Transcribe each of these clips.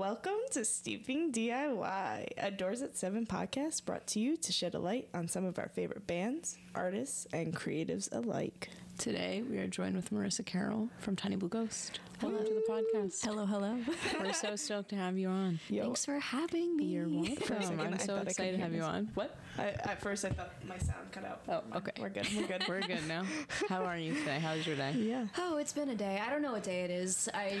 Welcome to Steeping DIY, a Doors at 7 podcast brought to you to shed a light on some of our favorite bands, artists, and creatives alike. Today we are joined with Marissa Carroll from Tiny Blue Ghost. Welcome to the podcast. Hello, hello. We're so stoked to have you on. Yo, Thanks for having me. You're welcome. second, I I'm so excited to have you on. What? I, at first I thought my sound cut out. Oh, okay. We're good. We're good. We're good now. How are you today? How's your day? yeah. Oh, it's been a day. I don't know what day it is. I.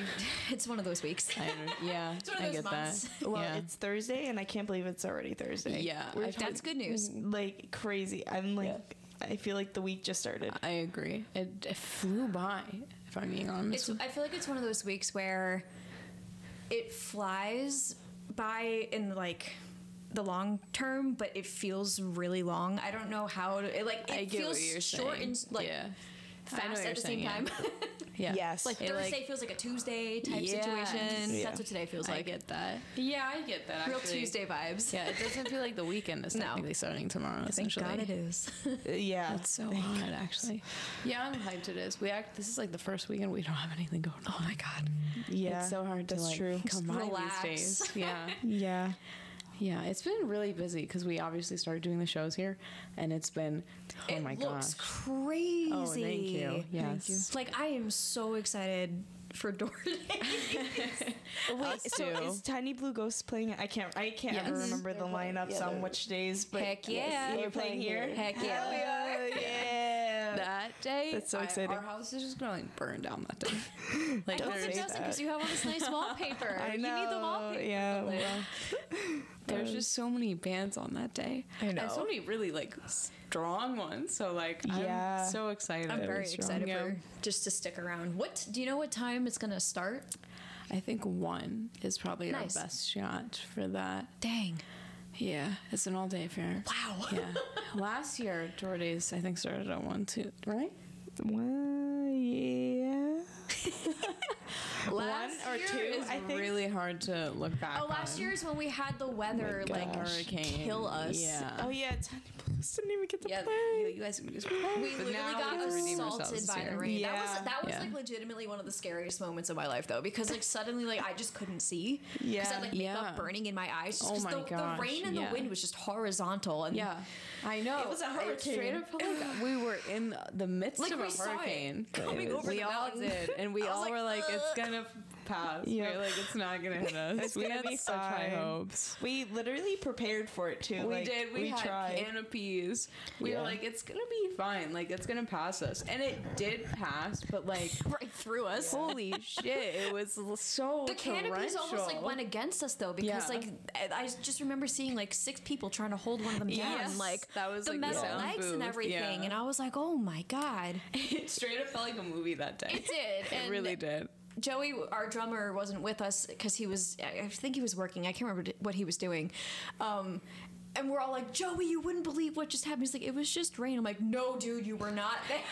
It's one of those weeks. I yeah, It's one of I those get months. that. Well, yeah. it's Thursday, and I can't believe it's already Thursday. Yeah, We're That's good news. like crazy. I'm like, I feel like the week just started. I agree. It, it flew by, if I'm being honest. It's. I feel like it's one of those weeks where it flies by in like the long term, but it feels really long. I don't know how to. It, like it I get feels what short saying. and like yeah. I know fast at the same saying, time. yeah. Yeah. Yes. like It, Thursday feels like a Tuesday type Yes. situation. Yeah. That's what today feels like. I like. get that. Yeah, I get that. Real actually. Tuesday vibes. Yeah, it doesn't feel like the weekend is No. technically starting tomorrow. Thank essentially. God it is. Uh, yeah. It's so hot, actually. Yeah, I'm hyped. It is. We act. This is like the first weekend we don't have anything going on. oh my God. yeah. it's so hard to That's like true. come by relax. these days. Yeah, Yeah. Yeah. It's been really busy because we obviously started doing the shows here, and it's been. Oh it my looks gosh. crazy. Oh, thank you. Yes. Like I am so excited for Door Day. Wait, Us so too. is Tiny Blue Ghost playing? I can't. I can't ever Yes. remember the lineups on which days. But Heck yeah. Yes, We're you're playing here. Heck yeah, we Hell Yeah. that day, That's so I- exciting. our house is just gonna like burn down that day. like I hope say it there's, doesn't that. because you have all this nice wallpaper. I You need the wallpaper. yeah, Like, well, there's just so many bands on that day. I know. And so many really like strong ones. So like, Yeah. I'm so excited. I'm very strong. excited Yeah. for just to stick around. What do you know? What time it's gonna start? I think one is probably Nice. our best shot for that. Dang! Yeah, it's an all day affair. Wow. Yeah. Last year, Door Days, I think, started at 1, 2, right? well, yeah. Last or year two, is I think. really hard to look back Oh, last on. year is when we had the weather oh my like gosh. hurricane. kill us. Yeah. Oh yeah, Tiny didn't even get to yeah, play. you, you guys can just We But literally now got we have to redeem assaulted ourselves by here. the rain. Yeah. That was that was Yeah. like legitimately one of the scariest moments of my life though, because like suddenly like I just couldn't see. Because I Yeah. had like makeup Yeah. burning in my eyes. Just Oh 'cause my the, gosh, the rain and yeah. the wind was just horizontal and Yeah, I know. It was a It straight hurricane. up like we were in the midst Like of we a saw it hurricane. coming over we the all mountain. did, and we all like, were like, "It's "Ugh." gonna pass. Yeah. Yeah, like it's not gonna hit us." It's we gonna had be such high hopes. We literally prepared for it too. We like, did. We, had tried. canopies. We Yeah. were like, "It's gonna be fine. Like it's gonna pass us," and it did pass. But like, right through us. holy shit, it was so The canopies almost like went against us though because Yeah. like I I just remember seeing like six people trying to hold one of them down Yes. like That was, the like, metal sound legs and everything Yeah. and I was like oh my god it straight up felt like a movie that day. it did It and really did. Joey, our drummer, wasn't with us because he was. I think he was working. I can't remember what he was doing. Um, and we're all like, Joey, you wouldn't believe what just happened. He's like, it was just rain. I'm like, no, dude, you were not there.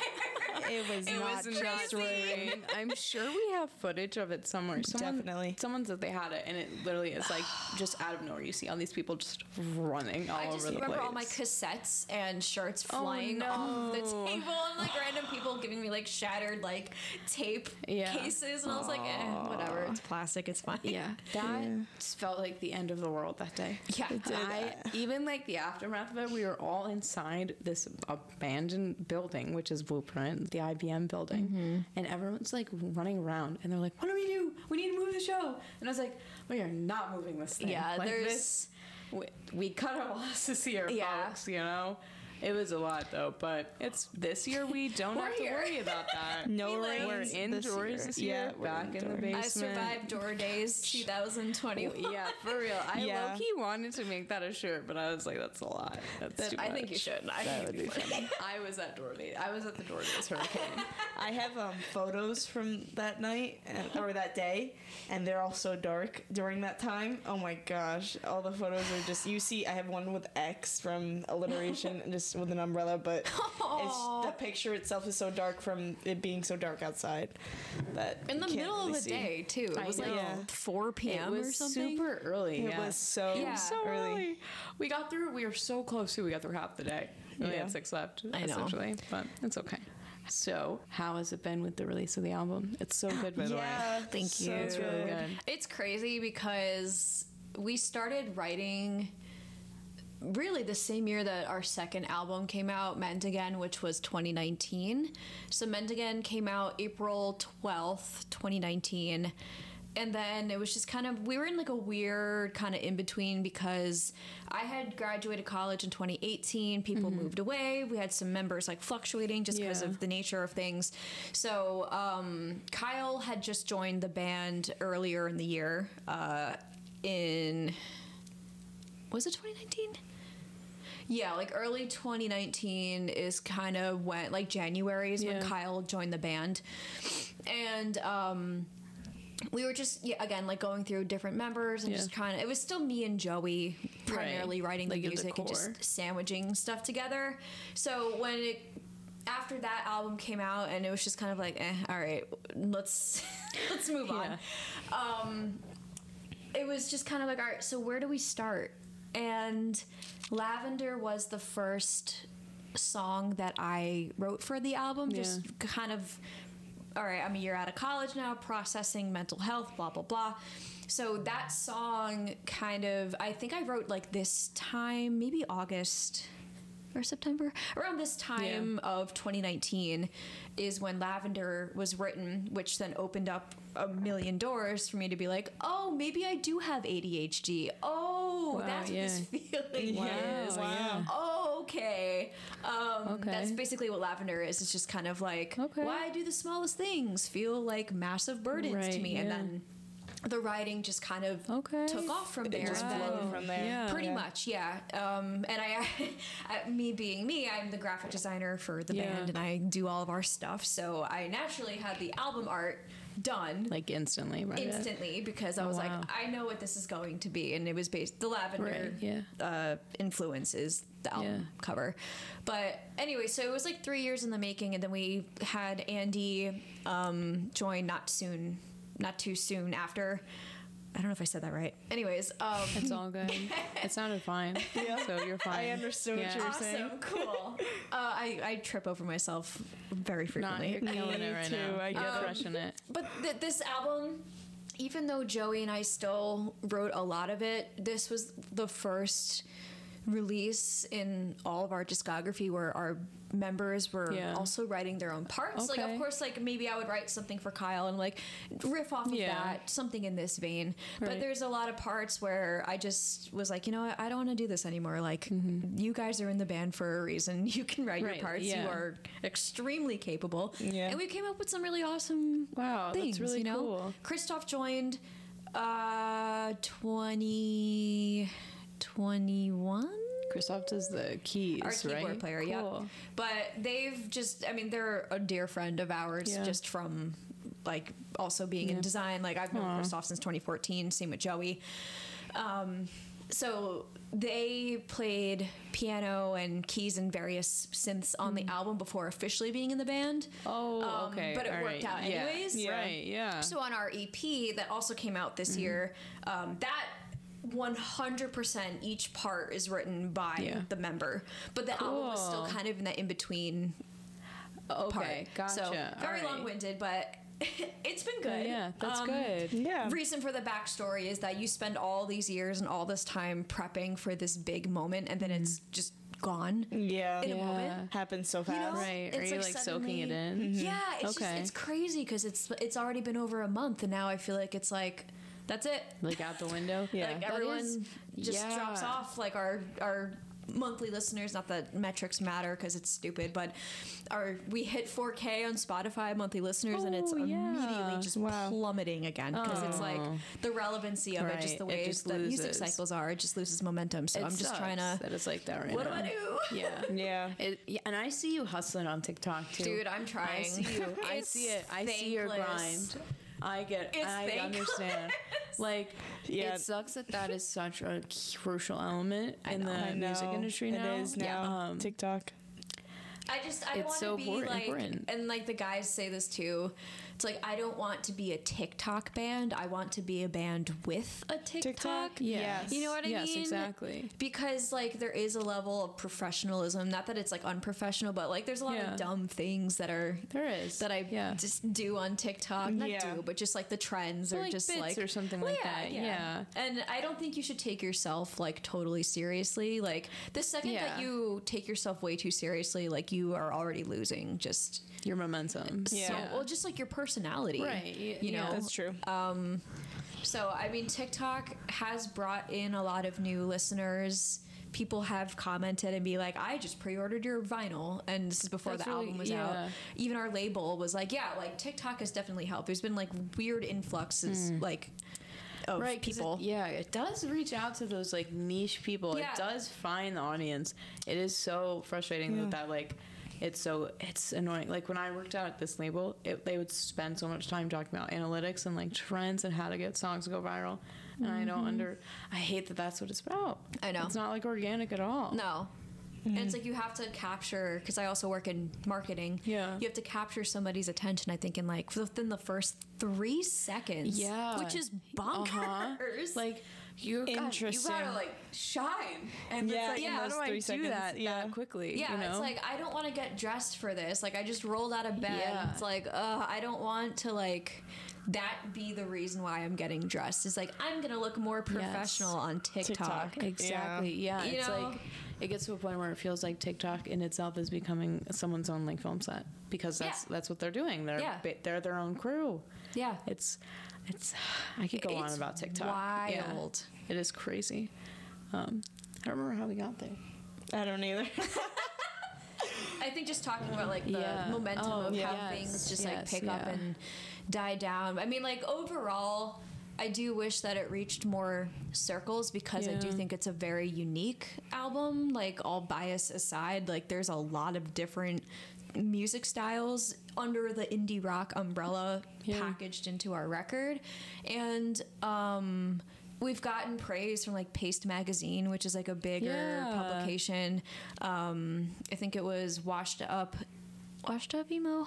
It was It not was just rain. rain. I'm sure we have footage of it somewhere. Someone, Definitely. Someone said they had it, and it literally is like just out of nowhere. You see all these people just running all I just over the remember place. all my cassettes and shirts Oh, flying off the table, and like random people giving me like shattered like tape Yeah. cases, and I was like, eh, whatever, it's plastic, it's fine. yeah, that just felt like the end of the world that day. Yeah. It did. I even like the aftermath of it. We were all inside this abandoned building, which is Blueprint, the IBM building, Mm-hmm. and everyone's like running around, and they're like, "What do we do? We need to move the show." And I was like, "We are not moving this thing." Yeah, like there's- this. We, we cut our losses here, Yeah. folks. You know. It was a lot though, but it's this year we don't have to here. worry about that. No We rain. We're indoors this year, Yeah, we're back in the basement. I survived Door Days 2020. Yeah, for real. I Yeah. low key wanted to make that a shirt, but I was like, that's a lot. That's too I think you should. I That would be be funny. I was at Door Days. I was at the Door Days Hurricane. I have um, photos from that night and, or that day, and they're all so dark during that time. Oh my gosh, all the photos are just. You see, I have one with X from alliteration, and just with an umbrella, but it's, the picture itself is so dark from it being so dark outside that In you the can't middle really of the see. day, too. It I was like know. 4 It p.m. or something. super early. It yeah. was so Yeah. so early. early. We got through. We were so close to. We got through half the day. We only Yeah. had six left, I know. essentially, but it's okay. So, how has it been with the release of the album? It's so good, by the way. yeah, Thank so you. It's really good. It's crazy because we started writing really the same year that our second album came out, Meant Again, which was 2019. So Meant Again came out April 12th, 2019. And then it was just kind of, we were in like a weird kind of in between because I had graduated college in 2018. People moved away. We had some members like fluctuating just because Yeah. of the nature of things. So um, Kyle had just joined the band earlier in the year uh, in, was it 2019? Yeah, like early 2019 is kind of when, like January is when Kyle joined the band. And um, we were just, yeah, again, like going through different members and Yeah. just kind of, it was still me and Joey primarily writing Like the at the music and just sandwiching stuff together. So when it, after that album came out and it was just kind of like, eh, all right, let's, let's move on. Yeah. Um, it was just kind of like, all right, so where do we start? And Lavender was the first song that I wrote for the album. Just kind of, all right, I'm a year out of college now, processing mental health, blah, blah, blah. So that song kind of, I think I wrote like this time, maybe August or September, around this time of 2019 is when Lavender was written, which then opened up a million doors for me to be like, oh, maybe I do have ADHD. Oh, Wow, that's yeah. what this feeling Wow, is. yeah. Oh, okay. Um, Okay. That's basically what Lavender is. It's just kind of like, Okay. why do the smallest things feel like massive burdens to Right, me? And then the writing just kind of Okay. took off from there. It just and then- flowed from there. Yeah. Pretty Yeah. much, yeah. Um, and I, I, me being me, I'm the graphic designer for the Yeah. band, and I do all of our stuff. So I naturally had the album art done Like instantly, right? instantly because I Oh, was wow. like, I know what this is going to be, and it was based the lavender Right, yeah. uh, influence is the album Yeah. cover. But anyway, so it was like three years in the making, and then we had Andy um, join not soon, not too soon after. I don't know if I said that right. Anyways, um, It's all good. it sounded fine. Yeah. So you're fine. I understood what you were saying. cool. uh, I, I trip over myself very Nah, frequently. you're killing it right too, now. I get it. crushing it. But th- this album, even though Joey and I still wrote a lot of it, this was the first release in all of our discography where our members were Yeah. also writing their own parts. Like, of course, like maybe I would write something for Kyle and like riff off of Yeah. that, something in this vein. But there's a lot of parts where I just was like, you know I don't want to do this anymore. Like, you guys are in the band for a reason. You can write Mm-hmm. Right, your parts. You are extremely capable. Yeah. And we came up with some really awesome Wow, things, that's really you know? cool. Christoph joined uh 2021 Christoph does the keys, our keyboard right? player, yeah. But they've just I mean they're a dear friend of ours Yeah. just from like also being Yeah. in design. Like I've known Aw. Christoph since 2014, same with Joey. Um so they played piano and keys and various synths on the album before officially being in the band. Oh, Um, okay. but it all worked right. out anyways. Yeah. Right, yeah. So on our EP that also came out this Mm-hmm. year, um, that 100% each part is written by Yeah. the member, but the album was still kind of in that in between okay, part. gotcha. So very all right. long winded, but it's been Oh, good. yeah, that's Um, good. Yeah. Reason for the backstory is that you spend all these years and all this time prepping for this big moment, and then it's just gone Yeah. in a Mm-hmm. Yeah. moment. Happens so You fast. know? Right. Are It's you like like soaking it suddenly- in? Yeah, it's Okay. just it's crazy because it's it's already been over a month, and now I feel like it's like that's it. Like out the window? Yeah. like everyone is- just yeah. drops off. Like our our monthly listeners. Not that metrics matter because it's stupid, but our we hit 4K on Spotify monthly listeners, and it's Oh, yeah. immediately just Wow. plummeting again because it's like Oh. the relevancy of it, just the way just that music cycles are. It just loses momentum. So It I'm just trying to. that it's like that right What do. I do? Yeah. Yeah. It, yeah, and I see you hustling on TikTok too. Dude, I'm trying I see you. I see it. I see your grind. I get. It's I thankless. understand. Like, Yeah. it sucks that that is such a crucial element in know. the music industry now. It is now. Um, TikTok. I just I It's want so be important- like, important. and like the guys say this too. It's like I don't want to be a TikTok band. I want to be a band with a TikTok. TikTok? Yes. You know what I yes, mean? Yes, exactly. Because like there is a level of professionalism. Not that it's like unprofessional, but like there's a lot Yeah. of dumb things that are There is. that I yeah. just do on TikTok. Not Yeah. do, but just like the trends Or, are like, just bits like or something like that. Yeah. And I don't think you should take yourself like totally seriously. Like the second that you take yourself way too seriously, like you are already losing just Your momentum. so Yeah. well just like your personality. Right, You yeah. know. That's true. So I mean TikTok has brought in a lot of new listeners. People have commented and be like, I just pre-ordered your vinyl, and this is before That's the really- album was yeah. out. Even our label was like, yeah, like TikTok has definitely helped. There's been like weird influxes, like of Hmm. right people. it, yeah it does reach out to those like niche people Yeah. it does find the audience it is so frustrating Yeah. that that like it's so it's annoying like when i worked out at this label it, they would spend so much time talking about analytics and like trends and how to get songs to go viral and i don't under i hate that that's what it's about Mm-hmm. I know. it's not like organic at all No. And it's like you have to capture because I also work in marketing. Yeah. You have to capture somebody's attention. I think in like within the first three seconds. Yeah. Which is bonkers. uh-huh. like you got, you Interesting. gotta like shine and Yeah, like in how do i do seconds, that yeah. that quickly yeah, you know it's like I don't want to get dressed for this. Like I just rolled out of bed. Yeah. It's like, uh, I don't want to like that be the reason why I'm getting dressed. It's like I'm gonna look more professional on TikTok. TikTok. Exactly. Yeah. You it's know? like it gets to a point where it feels like TikTok in itself is becoming someone's own like film set because that's Yeah. that's what they're doing. They're Yeah. they're their own crew. Yeah. It's it's I could go on about TikTok. Yeah. wild. It is crazy. Um, I don't remember how we got there. I don't either. I think just talking about like the Yeah. momentum Oh, of how things just like yes, pick up and die down. I mean, like overall, I do wish that it reached more circles because I do think it's a very unique album. Like all bias aside, like there's a lot of different music styles under the indie rock umbrella Yeah. packaged into our record and um we've gotten praise from like paste magazine which is like a bigger Yeah. publication um i think it was washed up washed up emo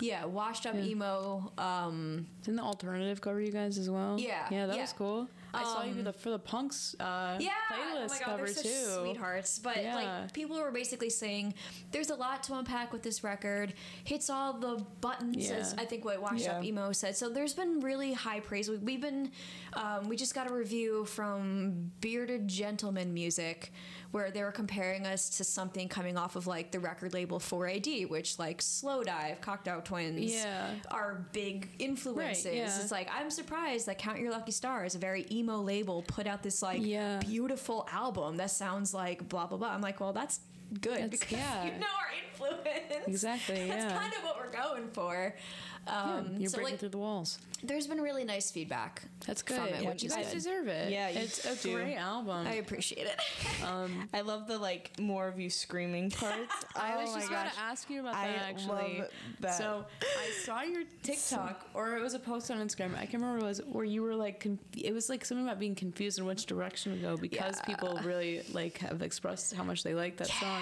yeah washed up emo um Didn't the alternative cover you guys as well? Yeah, Yeah, that yeah. was cool. I saw you Um, the, for the punks uh, yeah playlist oh my god cover they're such too. sweethearts but Yeah. like people were basically saying there's a lot to unpack with this record. Hits all the buttons as i think what washed up emo said. So there's been really high praise. We, we've been um, we just got a review from bearded gentleman music where they were comparing us to something coming off of like the record label 4ad which like slow dive Cocteau Twins Yeah. are big influences yeah. it's like i'm surprised that count your lucky stars a very emo label put out this like Yeah. beautiful album that sounds like blah blah blah i'm like well that's good That's- because yeah. you know our influence Exactly, that's yeah. kind of what we're going for Yeah, um, you're so breaking like through the walls. there's been really nice feedback That's good. from it, Yeah, which you guys good. deserve it. Yeah, it's a do. great album. i appreciate it I love the like more of you screaming parts. I oh was my just gosh. about to ask you about I that actually. love that. So I saw your TikTok, or it was a post on Instagram. I can't remember what it was where you were like, conf- it was like something about being confused in which direction to go because Yeah. people really like have expressed how much they like that song.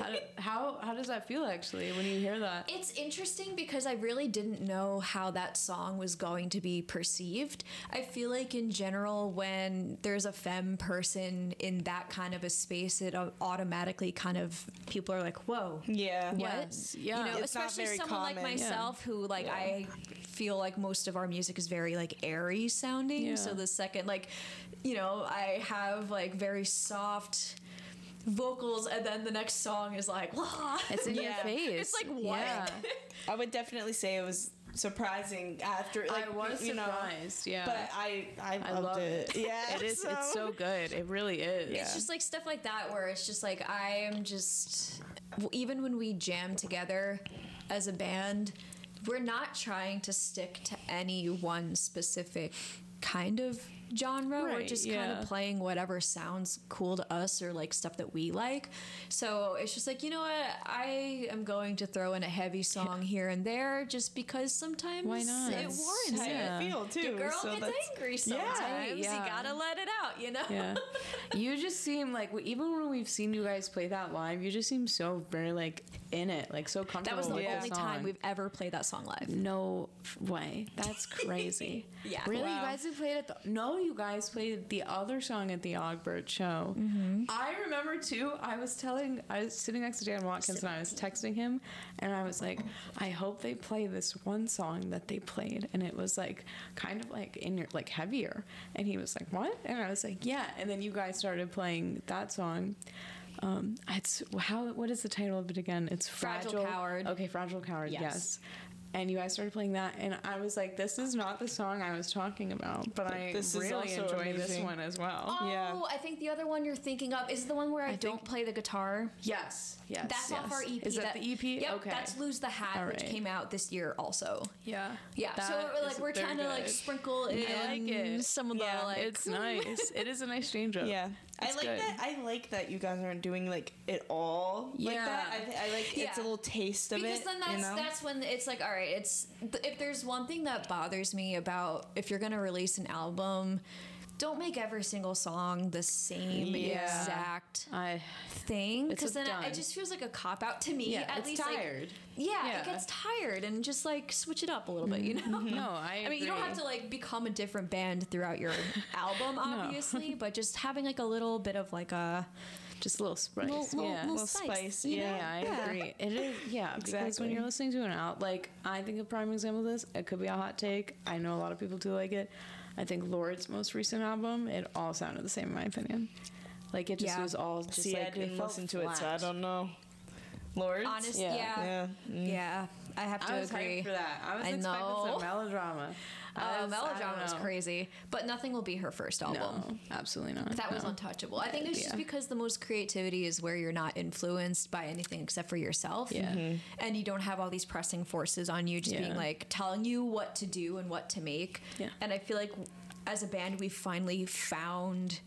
How, do, how how does that feel actually when you hear that? It's interesting because I really didn't know how that song was going to be perceived. I feel like in general, when there's a femme person in that kind of a space, it automatically kind of people are like, "Whoa, yeah. what?" Yes, yeah. You know, It's not especially very someone like common. Yeah. myself who like I feel like most of our music is very like airy sounding. Yeah. So the second like, you know, I have like very soft vocals and then the next song is like It's in your face. It's like, what? Yeah. I would definitely say it was surprising after. Like, I was you know, surprised. yeah. But I I, I loved love it. it. Yeah, it is. It's so good. It really is. Yeah. It's just like stuff like that where it's just like I am just even when we jam together as a band, we're not trying to stick to any one specific kind of genre. We're Right, just kind of playing whatever sounds cool to us or like stuff that we like. So it's just like, you know what? I am going to throw in a heavy song here and there just because sometimes Why not? it That's warrants it. Yeah. you feel too. Your girl so gets that's- angry Yeah. sometimes. Yeah. You gotta let it out, you know? Yeah. you just seem like even when we've seen you guys play that live, you just seem so very like in it, like so comfortable. That was the only the time we've ever played that song live. No way. That's crazy. Yeah. Really? Wow. You guys have played at the. No, you guys played the other song at the Ogbert show. Mm-hmm. I remember too. I was telling. I was sitting next to Dan Watkins and I was texting him, and I was like, I hope they play this one song that they played, and it was like kind of like in your like heavier, and he was like, what? And I was like, yeah. And then you guys started playing that song. Um, it's how. What is the title of it again? It's Fragile fragile, Coward. Okay, fragile coward. Yes. yes and you guys started playing that and i was like this is not the song i was talking about but i This really also enjoy this one as well Oh, Yeah. I think the other one you're thinking of is the one where I, don't play the guitar. yes yes That's yes. off our EP. is that, the ep Yep, okay that's Lose the Hat, All which came out this year also. yeah Yeah, so That we're, like we're very trying to like sprinkle in I like it. some of Yeah, the like. it's nice it is a nice change up Yeah, I like good. that. I like that you guys aren't doing like it all yeah. like Yeah. that. I, th- I like Yeah. it's a little taste of because it. then that's you know? that's when it's like all right it's if there's one thing that bothers me about if you're gonna release an album don't make every single song the same Yeah. exact i thing because then done. it just feels like a cop out to me yeah at it's least like- tired yeah, Yeah. it gets tired and just like switch it up a little bit you mm-hmm. know no i I mean, you don't have to like become a different band throughout your album, obviously, but just having like a little bit of like a just a little spice little, little, yeah little Little spice. spice, you know? Yeah, I agree. It is, yeah, Exactly. because when you're listening to an out, like I think a prime example of this, it could be a hot take. I know a lot of people do like it. I think Lorde's most recent album, it all sounded the same in my opinion. Like it just Yeah. was all just See, like I didn't listen to it, so I flat. don't know. Lorde's. Honest, Yeah. yeah, Yeah. yeah, Mm. I have to I was agree. hyped for that. I was I expecting know. some melodrama. I Uh, was- melodrama don't was crazy, but nothing will be her first album. No, absolutely not. That was no. untouchable. I think it's just because the most creativity is where you're not influenced by anything except for yourself. Yeah. Mhm. And you don't have all these pressing forces on you just being like telling you what to do and what to make. Yeah. And I feel like as a band, we finally found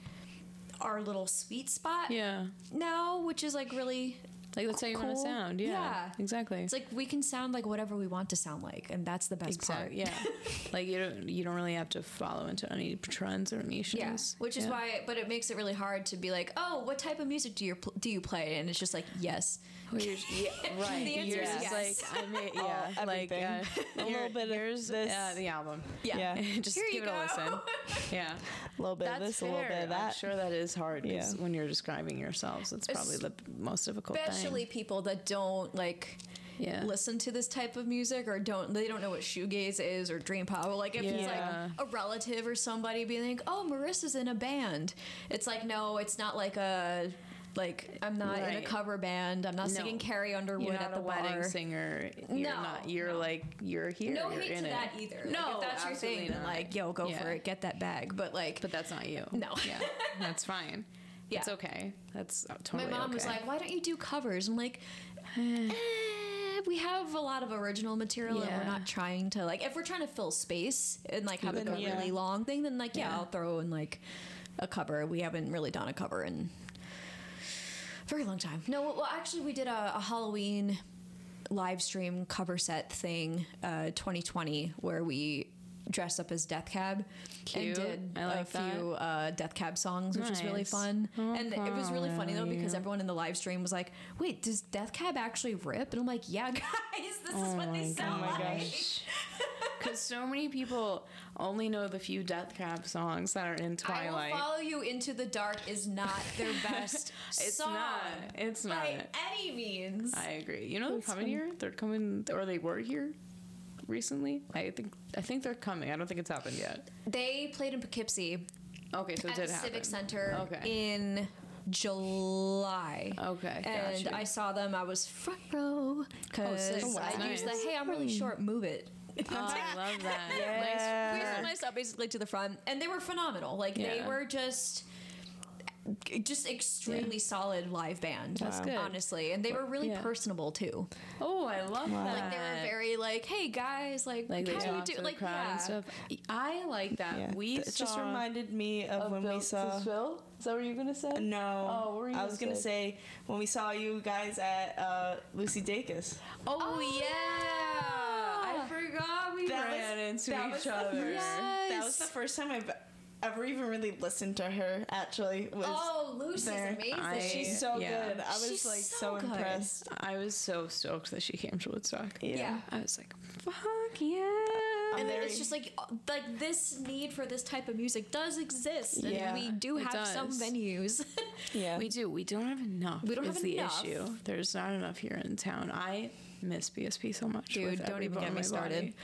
our little sweet spot Yeah, now, which is like really. Like that's how you want to sound. Yeah, Yeah. exactly. It's like we can sound like whatever we want to sound like, and that's the best part. Exactly. Yeah, like you don't you don't really have to follow into any trends or niches. Yeah, which is Yeah. why, but it makes it really hard to be like, oh, what type of music do you do you play? And it's just like, yes, Well, yeah, right. The answer is yes. like I mean, yeah, like uh, A little bit of here's this. uh, the album. yeah, Yeah. just Here give it a listen. Yeah, A little bit that's of this, fair. a little bit of I'm that. sure that is hard because Yeah. when you're describing yourselves, it's probably the most difficult especially thing. people that don't like Yeah. listen to this type of music or don't they don't know what shoegaze is or dream pop. Or like if it's like a relative or somebody being like, oh, Marissa's in a band. It's like no, it's not like a. Like I'm not in a cover band. I'm not No. singing Carrie Underwood You're not at the a wedding singer. You're No, not. You're no. like you're here. No you're hate in to it. that either. Like, No, if that's your thing, then not. like, yo, go Yeah. for it, get that bag. But like, But that's not you. No. Yeah, that's fine. Yeah. It's okay. That's uh, my totally mom was like, "Why don't you do covers?" I'm like, eh, "We have a lot of original material, and we're not trying to like. If we're trying to fill space and like have like a yeah. really long thing, then like yeah, Yeah. I'll throw in like a cover. We haven't really done a cover in very long time. No, well, actually, we did a, a Halloween live stream cover set thing, uh, 2020, where we dressed up as Death Cab Cute. and did I a like that. few uh, Death Cab songs, which was really Nice. fun. Oh, and it was really funny though because everyone in the live stream was like, "Wait, does Death Cab actually rip?" And I'm like, "Yeah, guys, this is what they sound Oh like." gosh. Because so many people only know the few Death Cab songs that are in Twilight. I Twilight. will follow you into the dark is not their best It's song. not. It's not. by any means. I agree. You know they're coming here. They're coming, or they were here recently. I think. I think they're coming. I don't think it's happened yet. they played in Poughkeepsie. Okay, so it at did the happen. Civic Center Okay. in July. Okay, And gotcha. I saw them. I was front row oh, because sick. Oh, I wow. used the "Hey, I'm really short, move it." Oh, I love that. Please Nice. myself basically to the front, and they were phenomenal. Like they were just just extremely solid live band. That's Wow. good. honestly, and they were really Yeah. personable too. Oh, I love Wow. that. Like they were very like, "Hey guys, like, like they how you do?" Like, crowd yeah. and stuff. I like that. Yeah. We It just reminded me of when we saw. Phil. Is that what you were gonna say? No, Oh, what were you I gonna was gonna say? say when we saw you guys at uh, Lucy Dacus. Oh, Oh, yeah. I forgot we That was- ran into that was each the other. first- That was the first time I've ever even really listened to her. Actually, was Oh, Lucy's there. amazing. I- she's so Yeah. good. I was She's like so so, impressed. I was so stoked that she came to Woodstock. Yeah. Yeah. I was like, fuck yeah. and then very- it's just like uh, like this need for this type of music does exist, and Yeah, we do it have some venues. Yeah. We do. We don't have enough. We don't is have the enough. issue. There's not enough here in town. I miss BSP so much. Dude, don't even get me started.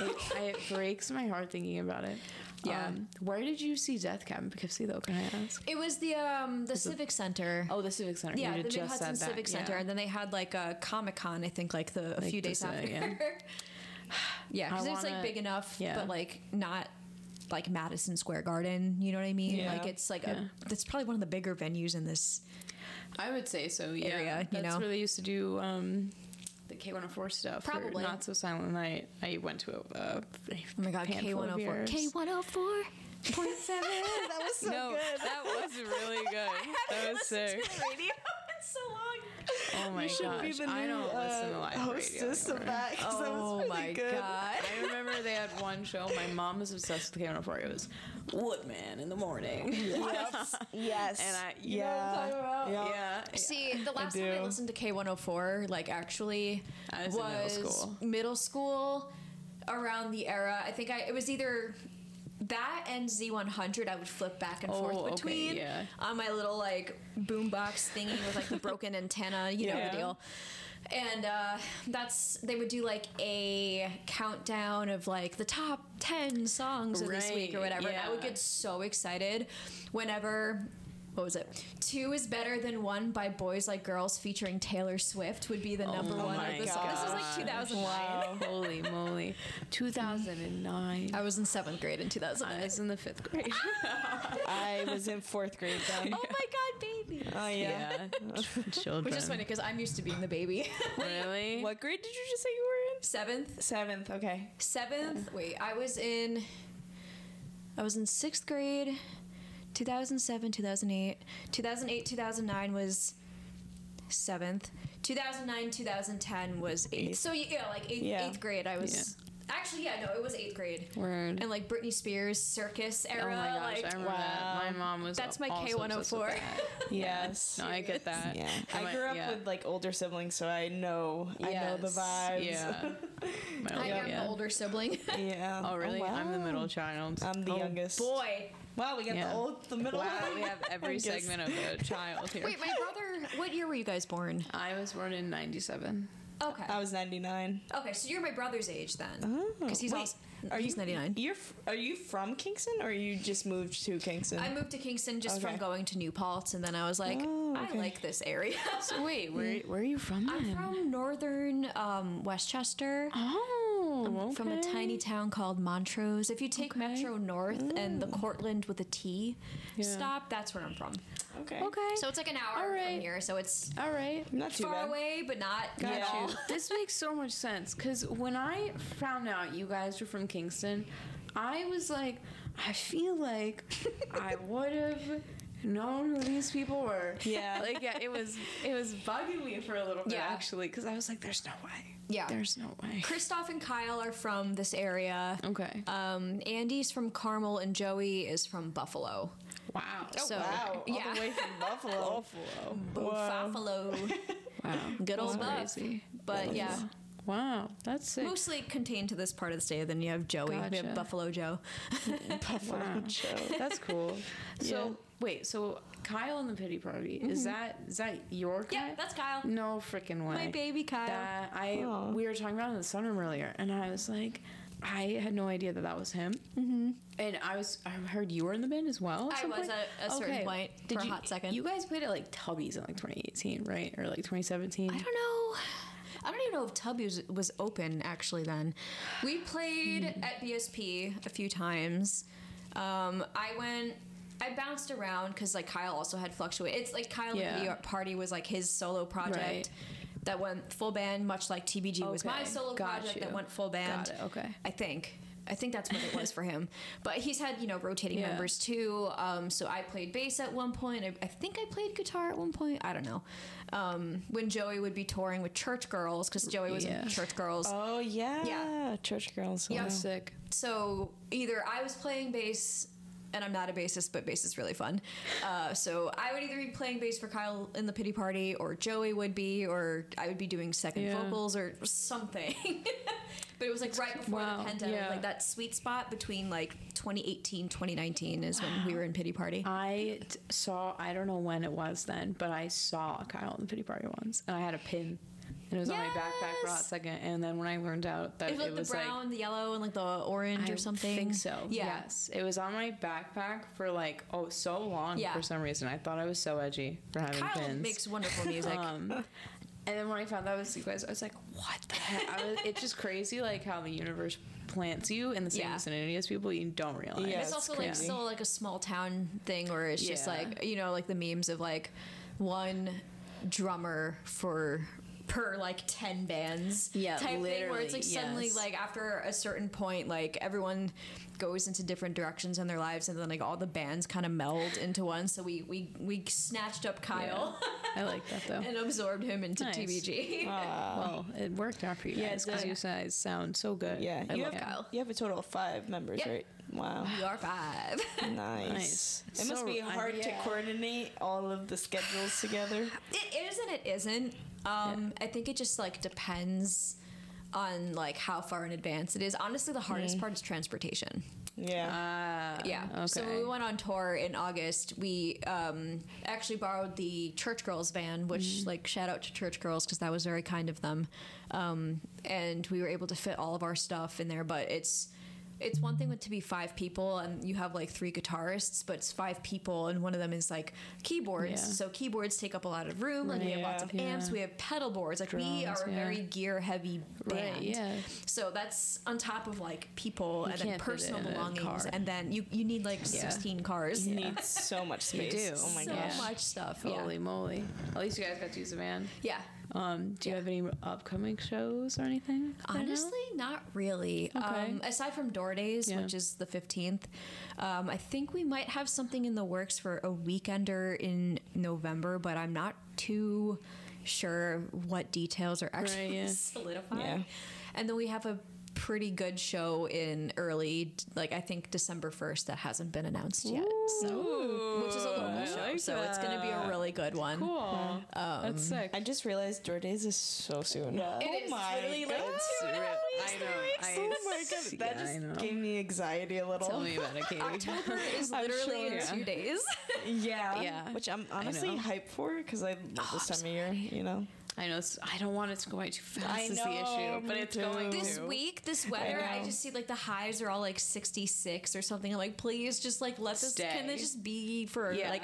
It, it breaks my heart thinking about it. Yeah. Um, where did you see Death Cab in Poughkeepsie though? Can I ask? it was the um the Civic Center. Oh, the Civic Center. yeah, the just Hudson said that. Civic Center, Yeah. and then they had like a Comic Con. I think like the a Like few days after. yeah. yeah, because it's like big enough, yeah. but like not like Madison Square Garden. You know what I mean? Yeah. Like it's like Yeah. a that's probably one of the bigger venues in this. I would say so. Yeah, area, you that's know? where they used to do um, the K104 stuff. Probably. not so silent night. I went to a. a Oh my god, K handful one of hundred four, years. K one oh hundred oh four point seven. that was so no, good. that was really good. That was sick. radio in so long. Oh my you should gosh, be the new I don't listen to uh, live hostess radio of anymore. that. 'cause that was Oh really my good. god. I remember they had one show. My mom was obsessed with K104. It was Woodman in the morning. Yes. yes. And I, you yeah. know what I'm talking about? Yeah. Yeah. See, the last time I listened to K one hundred four, like actually, I was in middle school. middle school, around the era. I think I it was either that and Z one hundred. I would flip back and Oh, forth okay, between yeah. on my little like boombox thingy with like the broken antenna. You know Yeah. the deal. And uh, that's they would do like a countdown of like the top ten songs of this week or Right, whatever. And I would get so excited whenever what was it? Two is better than one by Boys Like Girls featuring Taylor Swift would be the oh number Oh one my of the song. This was like gosh. 2009. Wow. Holy moly. 2009. I was in seventh grade in 2009. I was in the fifth grade. I was in fourth grade then. Oh my god, baby! Oh yeah. Children. Which is funny because I'm used to being the baby. Really? What grade did you just say you were in? Seventh, Seventh. Okay. seventh. Wait, I was in. I was in sixth grade. 2007, 2008, 2008, 2009 was seventh. 2009, 2010 was eighth. So yeah, like eighth, Yeah. eighth grade. I was actually yeah, no, it was eighth grade. Word. And like Britney Spears circus era. Oh my gosh, like, I remember that. Wow. My mom was That's my K104. obsessed with. Oh yes. No, I get that. Yeah. And I grew up yeah. with like older siblings, so I know I know the Yes. vibes. Yeah. My I am yeah. the older sibling. yeah. Oh really? Oh, I'm the middle child. I'm the Oh, youngest. Boy. Wow, we got Yeah. the old, the middle. Wow, we have every segment of a child here. Wait, my brother. What year were you guys born? I was born in '97. Okay. I was 99. Okay, so you're my brother's age then. Oh, Because he's wait, also are he's you 99. You're are you from Kingston or you just moved to Kingston? I moved to Kingston just from going to New Paltz, and then I was like, Oh, I like this area. So wait, where where are you from I'm from northern um, Westchester. Oh, From a tiny town called Montrose. If you take Okay. Metro North and the Cortlandt with a T Yeah. stop, that's where I'm from. okay. Okay. So it's like an hour All right. from here. So it's all right. Not too far bad. away, but not Got at all. you. this makes so much sense because when I found out you guys were from Kingston, I was like, I feel like I would have known who these people were. Yeah. like yeah, it was it was bugging me for a little bit Yeah. actually because I was like, there's no way. Yeah. there's no way. Christoph and Kyle are from this area. Okay. Um, Andy's from Carmel and Joey is from Buffalo. wow. so- Oh, wow. All yeah. the way from Buffalo. Buffalo. Buffalo. Wow. Good old That's Buff. crazy. But yeah, Wow, that's sick. mostly contained to this part of the state. Then you have Joey. We have Buffalo Joe. Buffalo Wow. Joe. That's cool. So Yeah. Wait, so Kyle and the pity party is that is that your Kyle? Yeah, that's Kyle. no freaking way. My baby Kyle. That I Aw. we were talking about it in the sunroom earlier, and I was like, I had no idea that that was him. Mm-hmm. And I was I heard you were in the band as well. At I was point? at a certain point for a you, hot second. You guys played at like Tubby's in like 2018, right, or like 2017? I don't know. I don't even know if Tubby was, was open actually then. We played Hmm. at BSP a few times. Um, I went I bounced around because like Kyle also had fluctuated. It's like Kyle Yeah. Video Party was like his solo project Right. that went full band, much like TBG was my solo got project you. that went full band. Okay. I think. I think that's what it was for him. But he's had, you know, rotating Yeah. members too. Um, so I played bass at one point. I, I think I played guitar at one point. I don't know. Um, when Joey would be touring with Church Girls, because Joey was Yeah. in Church Girls. Oh yeah, Yeah. church girls. Yeah. wow. Sick. so either I was playing bass, and I'm not a bassist, but bass is really fun. Uh, so I would either be playing bass for Kyle in the pity party, or Joey would be, or I would be doing second Yeah. vocals or something. but it was like right before Wow, the pandemic, yeah. like that sweet spot between like 2018, 2019 is when we were in pity party. I saw, I don't know when it was then, but I saw Kyle in the pity party once, and I had a pin, and it was on my backpack for a hot second, and then when I learned out that It was like it the was brown, the yellow, and like the orange like, or something. I think so. Yeah. Yes, it was on my backpack for like oh so long Yeah. for some reason. I thought I was so edgy for having Kyle pins. makes wonderful music. Um, and then when I found that it was you guys, I was like, "What the heck?" I was, it's just crazy, like how the universe plants you in the same Yeah. vicinity as people you don't realize. Yeah, it's it's also like still like a small town thing where it's just like you know like the memes of like one drummer for per like 10 bands Yeah, type thing where it's like literally, suddenly yes. like after a certain point like everyone goes into different directions in their lives and then like all the bands kind of meld into one so we we we snatched up Kyle I like that though. and absorbed him into Nice. TBG well, it worked out for you guys because the- you guys sound so good. Yeah, I you love have Kyle. you have a total of five members, Yep. right? Wow, we are five nice. Nice. It must So- be I- hard to yeah. coordinate all of the schedules together. It is and it isn't. Um, I think it just like depends on like how far in advance it is. Honestly, the hardest part is transportation. Yeah. Ah, Yeah. Okay. So when we went on tour in August, we um, actually borrowed the Church Girls van, which like shout out to Church Girls because that was very kind of them. Um, and we were able to fit all of our stuff in there, but it's it's one thing with to be five people and you have like three guitarists, but it's five people and one of them is like keyboards. Yeah. So keyboards take up a lot of room. Like we have lots of Yeah. amps, we have pedal boards. Like we are a yeah. very gear heavy band. Right, yeah. So that's on top of like people and then can't fit it personal belongings, and then you you need like Yeah. sixteen cars. You need so much space. do. Oh my so gosh. much stuff. Holy Yeah. moly! At least you guys got to use a van. Yeah. Um, do you have any upcoming shows or anything? right now? Honestly, not really. Okay. Um, aside from Door Days, Yeah. which is the 15th, um, I think we might have something in the works for a weekender in November, but I'm not too sure what details are actually yeah. solidified. Yeah. And then we have a pretty good show in early, like I think December 1st, that hasn't been announced yet. So, which is a local I show, like so it's going to be a that. really good one. Cool. Um, That's sick. I just realized Door Days is so soon. Oh it oh is my literally like God. two and a half weeks, I three weeks. Oh my god, that Yeah, I know. just gave me anxiety a little. Tell me about it, Katie. October is I'm literally in sure. two days. Yeah, Yeah. Which I'm honestly know. hyped for because I love this oh, time of year. You know. I know. It's, I don't want it to go by too fast. I is the know, issue, but me it's too. going this to. week, this weather, I, know. just see like the highs are all like 66 or something. I'm like, please just like let this, can Stay. it just be for Yeah. like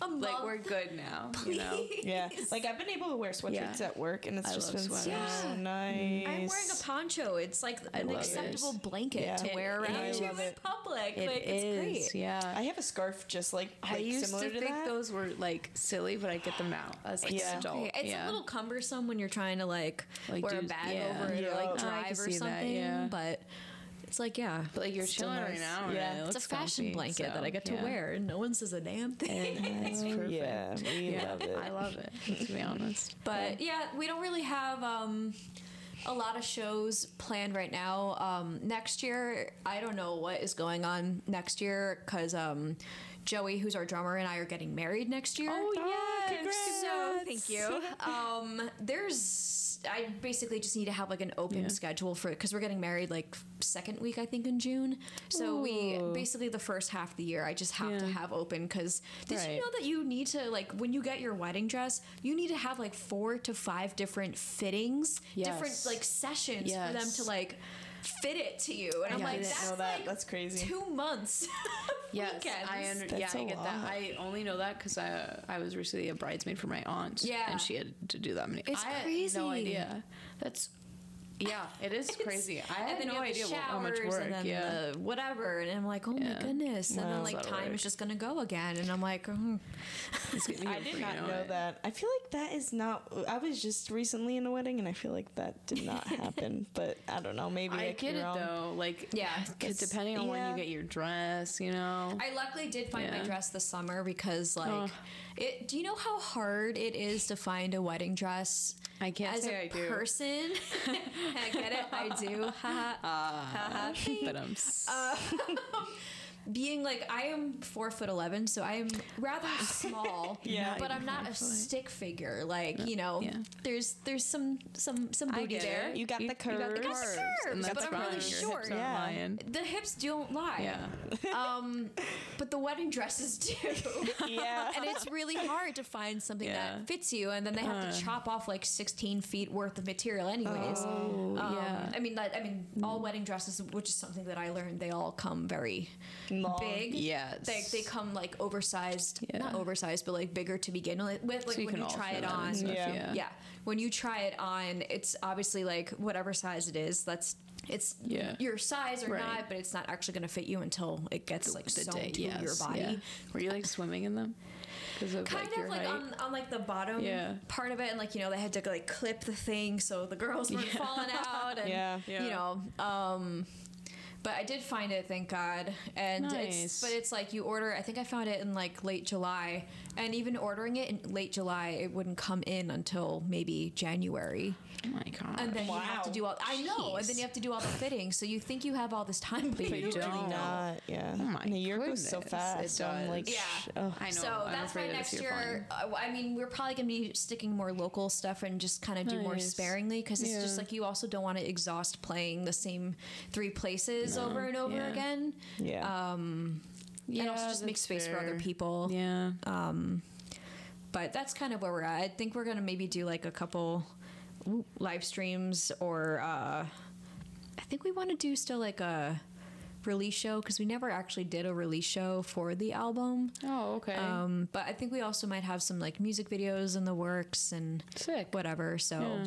a month? Like we're good now. You know. Yeah, like I've been able to wear sweatshirts Yeah. at work, and it's I just love been so sweaters. nice. I'm wearing a poncho. It's like an love it. acceptable blanket Yeah. to wear around I in it. public. It like it's great. Yeah. I have a scarf just like, I used similar to to, think that. those were like silly, but I get them now as like Yeah. an adult. It's yeah. a little cumbersome when you're trying to like, Like, wear a bag yeah. over it or like I can drive or see that, something. yeah. But it's like yeah, But like you're it's still chilling right now. and Yeah. it It's It's a fashion comfy, blanket that I get to wear, and no one says a damn thing. It's perfect. Yeah, we Yeah, love it. I love it. To be honest, But yeah, we don't really have um, a lot of shows planned right now. Um, next year, I don't know what is going on next year because um, Joey, who's our drummer, and I are getting married next year. Oh, yes. congrats. So thank you. Um, there's, I basically just need to have like an open Yeah. schedule for because we're getting married like second week I think in June. So we basically the first half of the year I just have to have open because did Right. you know that you need to like when you get your wedding dress you need to have like four to five different fittings, different like sessions for them to like fit it to you. And I'm Yeah. Like that's know that. like That's crazy. Two months. yes, weekends. I under, That's yeah, I a get that. I only know that because I I was recently a bridesmaid for my aunt. Yeah. and she had to do that many. It's I Had crazy. no idea. That's Yeah, it is crazy. I and had then no you have idea the how much showers work. and then yeah. the whatever, and I'm like, oh Yeah. my goodness, and Wow. then like a lot of time work. is just gonna go again, and I'm like, oh. It's gonna be I did not you know that. I feel like that is not. I was just recently in a wedding, and I feel like that did not happen. but I don't know. Maybe I, I get it wrong. though. Like, yeah, because depending on when you get your dress, you know. I luckily did find my dress this summer because like Oh. It. Do you know how hard it is to find a wedding dress? I can't As say a I do. person, I get it. I do. Haha. Ah, but I'm. s- Being like I am four foot eleven, so I am rather small. Yeah. but I'm not a foot. stick figure. Like you know, Yeah. there's there's some some some I booty get there. it. You got the You got the curves. Got the curves, curves, and but that's I'm fine. really Your hips short. aren't Yeah. lying. The hips don't lie. Yeah. Um, but the wedding dresses do. Yeah. and it's really hard to find something Yeah. that fits you, and then they have Uh. to chop off like 16 feet worth of material, anyways. Oh, Um, yeah. I mean, that, I mean, all wedding dresses, which is something that I learned, they all come very Long. big. Yes. They, they come like oversized, Yeah. not oversized, but like bigger to begin with. Like So you when you try it on. stuff, Yeah. yeah. Yeah. When you try it on, it's obviously like whatever size it is. That's it's Yeah. your size or Right. not, but it's not actually going to fit you until it gets like the sewn day, to your body. yeah. Were you like swimming in them? Because of Kind like of your like on, on like the bottom Yeah. part of it, and like you know they had to like clip the thing so the girls weren't Yeah. falling out, and Yeah. Yeah. you know. Um, but I did find it, thank God. And Nice. it's but it's like you order. I think I found it in like late July, and even ordering it in late July, it wouldn't come in until maybe January. Oh my god. And then you have to do all. I know, and then you have to do all the fitting. So you think you have all this time, but, But you you don't. don't. Not, yeah. Oh my and the year goes so fast. it so I'm like. Yeah. sh- ugh. I know. So I'm that's why next year, uh, I mean, we're probably going to be sticking more local stuff and just kind of do more sparingly because it's just like you also don't want to exhaust playing the same three places No, over and over yeah. again. yeah. Um, and also just make that's space for other people. Yeah. But that's kind of where we're at. I think we're going to maybe do like a couple live streams or uh, I think we want to do still like a release show because we never actually did a release show for the album. oh, okay. Um, but I think we also might have some like music videos in the works and Sick. whatever. So Yeah.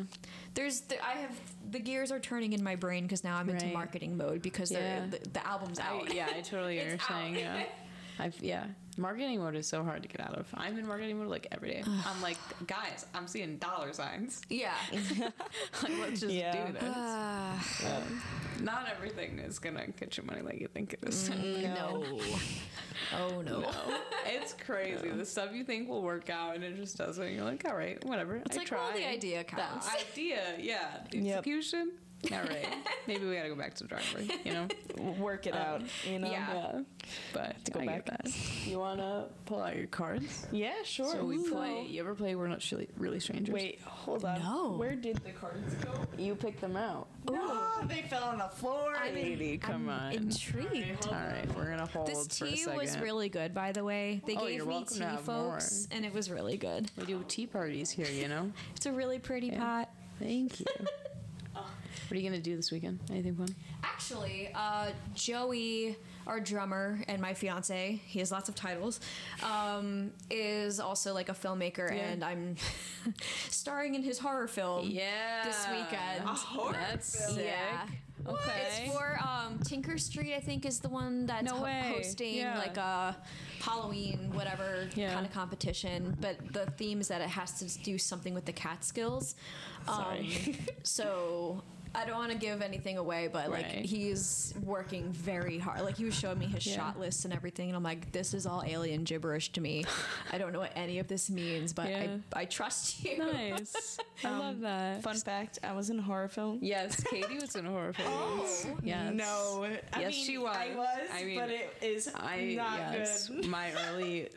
there's the, I have the gears are turning in my brain because now I'm into Right. marketing mode because Yeah. the, the album's I, out. yeah, I totally understand. Yeah. I've yeah. Marketing mode is so hard to get out of. I'm in marketing mode like every day. I'm like, guys, I'm seeing dollar signs. yeah. like, let's just Yeah. do this. Ah, Not everything is gonna get you money like you think it is. no. Oh no. No. It's crazy. The stuff you think will work out and it just doesn't. You're like, all right, whatever. It's I like, well, tried. the idea counts. The idea, yeah. The Yep. execution. All right. Maybe we gotta go back to the drawing board. You know. Work it um, out. You know. yeah. Yeah. But To go I back. get that. You wanna pull out your cards? Yeah, sure. So we Ooh. play. You ever play We're Not Really, really Strangers? Wait, hold on. No. Where did the cards go? You picked them out. No, oh. they fell on the floor. I'm Lady, come I'm on. intrigued. All right, we're gonna hold This for a tea was really good, by the way. They Oh, gave you're me welcome tea, to have folks, and it was really good. We do tea parties here, you know. It's a really pretty Yeah. pot. Thank you. what are you gonna do this weekend? Anything fun? Actually, uh, Joey, our drummer and my fiance, he has lots of titles, um, is also like a filmmaker, Yeah. and I'm starring in his horror film. Yeah. This weekend. A horror That's film. sick. Yeah. Okay. It's for um, Tinker Street, I think, is the one that's No ho- hosting Yeah. like a Halloween, whatever Yeah. kind of competition. But the theme is that it has to do something with the Catskills. Sorry. Um, so I don't want to give anything away, but like Right. he's working very hard. Like he was showing me his Yeah. shot list and everything, and I'm like, this is all alien gibberish to me. I don't know what any of this means, but Yeah. I, I trust you. nice. I love um, that. Fun fact: I was in a horror film. Yes, Katie was in a horror films. Oh, yes. No, I Yes, mean, she was. I was, I mean, but it is I not yes, good. my early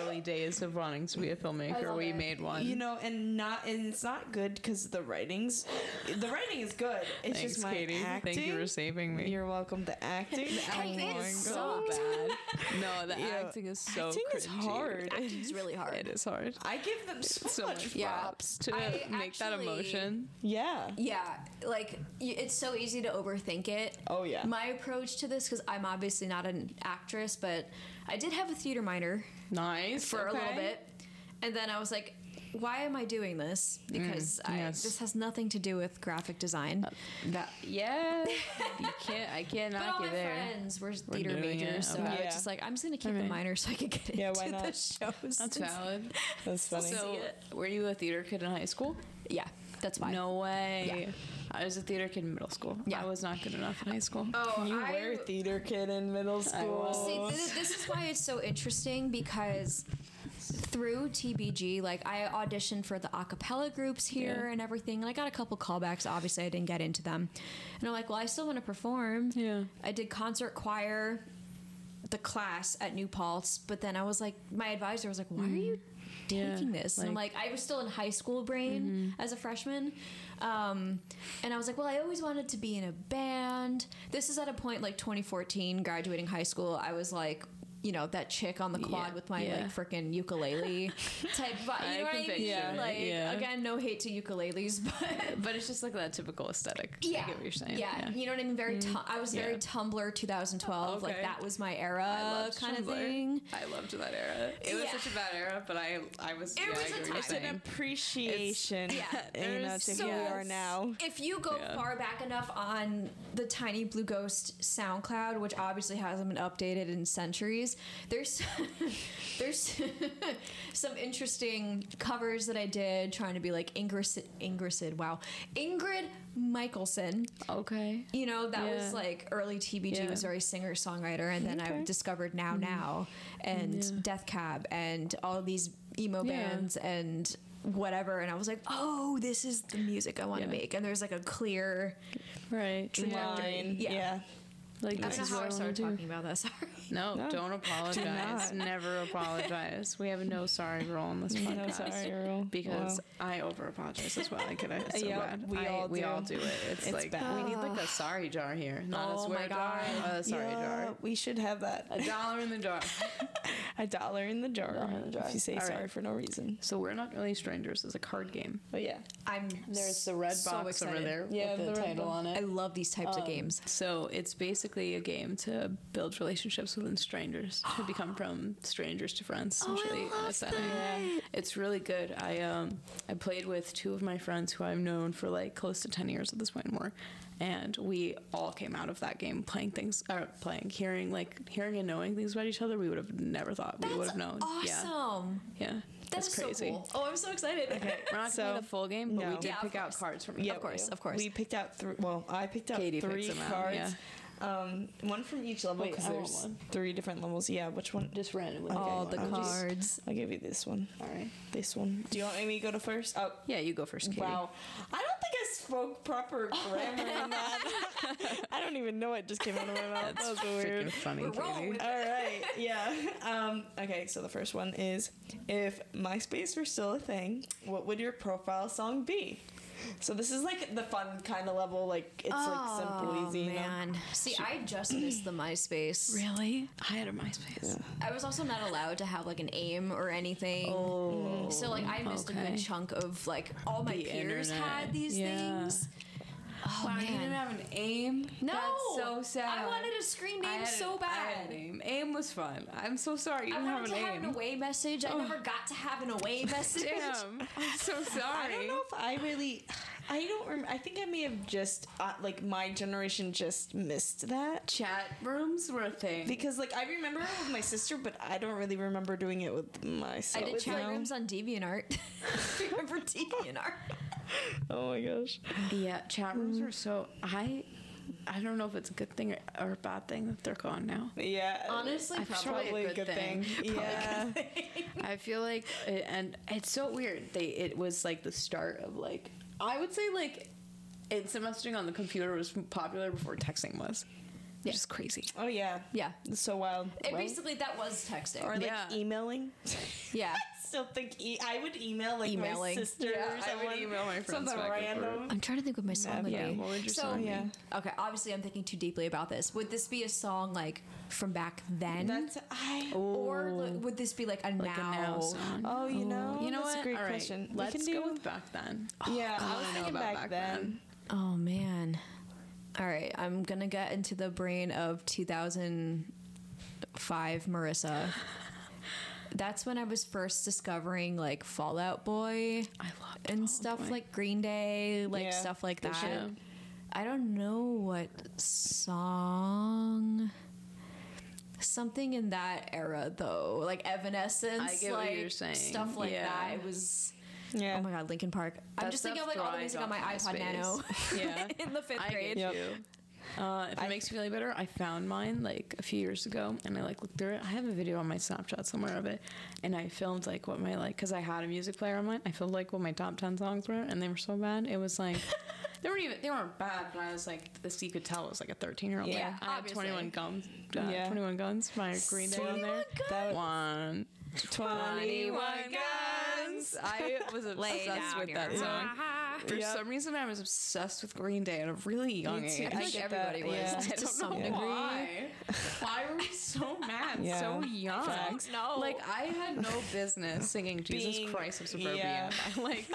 early days of wanting to be a filmmaker, we it. made one. You know, and not and it's not good because the writings, the writing is good. It's Thanks, just my Katie. acting. Thank you for saving me. You're welcome. The acting. the oh acting oh my is God. so bad. No, the Yeah. acting is so Acting is hard. Acting's really hard. It is hard. I give them so, So much much Yeah. props to I make that emotion. Yeah. Yeah, like it's so easy to overthink it. Oh, yeah. My approach to this, because I'm obviously not an actress, but I did have a theater minor Nice for a little bit, and then I was like, why am I doing this? Mm, because I, yes. this has nothing to do with graphic design. Uh, that yeah, you can't. I can't but all knock my there. friends were theater doing it, majors, so okay. I was just like, I'm just gonna keep Alright. it minor so I could get Yeah, into the shows. That's valid. That's funny. So, were you a theater kid in high school? yeah, that's why. No way. Yeah. I was a theater kid in middle school. Yeah. I was not good enough in high school. Oh, you I, were a theater kid in middle school. was. See, this, this is why it's so interesting because through TBG, like I auditioned for the a cappella groups here Yeah. and everything, and I got a couple callbacks. Obviously, I didn't get into them, and I'm like, well, I still want to perform. Yeah. I did concert choir, the class at New Paltz, but then I was like, my advisor was like, why are you Yeah, taking this? and I'm like- like, I was still in high school brain as a freshman. Um, and I was like, well, I always wanted to be in a band. This is at a point like 2014, graduating high school. I was like, you know, that chick on the quad Yeah, with my yeah. like freaking ukulele type vibe. You know what I mean? it, Like, yeah. again, no hate to ukuleles, but But it's just like that typical aesthetic. yeah, I get what you're saying. Yeah, you know what I mean. Very. Mm-hmm. Tu- I was very Yeah. Tumblr 2012. Like that was my era, kind of thing. I loved that era. It was Yeah. such a bad era, but I I was. It yeah, was a get what time. It's an appreciation, Yeah. you know, to so- who we are now. If you go Yeah. far back enough on the Tiny Blue Ghost SoundCloud, which obviously hasn't been updated in centuries, there's there's some interesting covers that I did trying to be like Ingrid Ingrid wow Ingrid Michaelson. Okay. You know that Yeah. was like early TBG Yeah. was very singer songwriter, and then I discovered Now mm-hmm. Now and Yeah. Death Cab and all these emo Yeah. bands and whatever, and I was like, oh, this is the music I want to Yeah. make, and there's like a clear. Right. Line, Yeah. yeah. Like I this don't is know how what I I started talking about that. Sorry. No, No. don't apologize. not. Never apologize. We have a no sorry rule on this podcast. No sorry rule. Because Wow. I over apologize as well. I could have so Yeah, bad. we I- all we do. all do it. It's, It's like bad. we need like a sorry jar here, not a Oh swear my jar, God. a sorry yeah, jar. we should have that. A dollar in the jar. A dollar in the jar. Dollar in the jar. If you say All right. sorry for no reason. So we're not really strangers. It's a card game. But yeah. I'm There's the red so box over there Yeah, with the, the title box. on I love these types of Um, games. So it's basically a game to build relationships within strangers to become from strangers to friends. Oh, I Essentially, love setting. that. It's really good. I um I played with two of my friends who I've known for like close to ten years at this point and more, and we all came out of that game playing things, or playing, hearing like hearing and knowing things about each other. We would have never thought we would have known. awesome. Yeah, yeah, That's it's crazy. so cool. Oh, I'm so excited. Okay. We're not So- gonna play the full game, but we did Yeah, of pick out cards from Yeah, Of course, of course. We picked out three. Well, I picked out Katie picks three them out, cards. yeah. Um, one from each level Wait, because there's one. three different levels. Yeah, which one? Just randomly. Okay, All the I'll just- cards. I'll give you this one. All right. This one. Do you want me to go to first? Oh, Yeah, you go first, Katie. wow. I don't think I spoke proper grammar in that. I don't even know what just came out of my mouth. That's that was weird. funny, We're Katie. with All right. Yeah. Um, okay. So the first one is, if MySpace were still a thing, what would your profile song be? So this is like the fun kind of level. Like it's like simple, oh, easy. You know? Oh, man. See, I just missed the MySpace. Really? I had a MySpace. I was also not allowed to have like an AIM or anything. Oh, so like I missed a good chunk of like all my The peers internet. had these Yeah. things. Oh wow, you didn't have an AIM? no, That's so sad. I wanted a screen name so an- I had bad. AIM. AIM was fun. I'm so sorry you I didn't have an to have AIM. an away message. I never got to have an away message. Damn, I'm so sorry. I don't know if I really. I don't. Rem- I think I may have just uh, like my generation just missed that Chat rooms were a thing. because like I remember it with my sister, but I don't really remember doing it with myself. I did chat know? rooms on DeviantArt. Remember DeviantArt? Oh my gosh. yeah, uh, chat rooms are so. I, I don't know if it's a good thing or, or a bad thing that they're gone now. Yeah. Honestly, probably, probably a good thing. Yeah. I feel like, it, and it's so weird. They it was like the start of like I would say like instant messaging on the computer was popular before texting was. Which is crazy. Oh yeah. Yeah. It's so wild. It Right? basically that was texting. or like Yeah. emailing. yeah. I Still think e- I would email like Emailing. my sister. Yeah, or I would someone, email my friends Something back and forth. random. I'm trying to think what my song would Yeah, be. what would your so, song be? Yeah. Okay, obviously I'm thinking too deeply about this. Would this be a song like from back then? That's I. or li- would this be like a Like now? a now song. Oh, you know, You know that's what? a great All right, question. We Let's can go do- with back then. Yeah, I I was thinking back, back then. then. Oh man. All right, I'm gonna get into the brain of 2005 Marissa. that's when I was first discovering like Fall Out Boy I love and stuff like Green Day, like Yeah, stuff like that. shit. I don't know what song. Something in that era though, like Evanescence, I get what like you're saying. stuff like Yeah. that. It was Yeah. oh my god, Linkin Park. I'm just thinking of like all the thrives music on my off iPod Nano Yeah. in the fifth I grade. get Yep. you. Uh, if it makes you feel any better, I found mine like a few years ago, and I like looked through it. I have a video on my Snapchat somewhere of it, and I filmed like what my like because I had a music player on mine. I filmed like what my top ten songs were, and they were so bad. It was like they weren't even they weren't bad, but I was like this you could tell it was like a thirteen year old. Yeah, I had. Twenty One Guns, uh, Yeah. Twenty One Guns by Green Day on there. That One. 21 guns. I was Lay obsessed down with your that song. For Yep. some reason, I was obsessed with Green Day at a really young age. too. I feel I like get everybody that, was yeah. I to don't some know degree. why. Why were we so mad Yeah. so young? Facts. No. Like I had no business singing "Jesus Being- Christ of Suburbia." yeah. I like,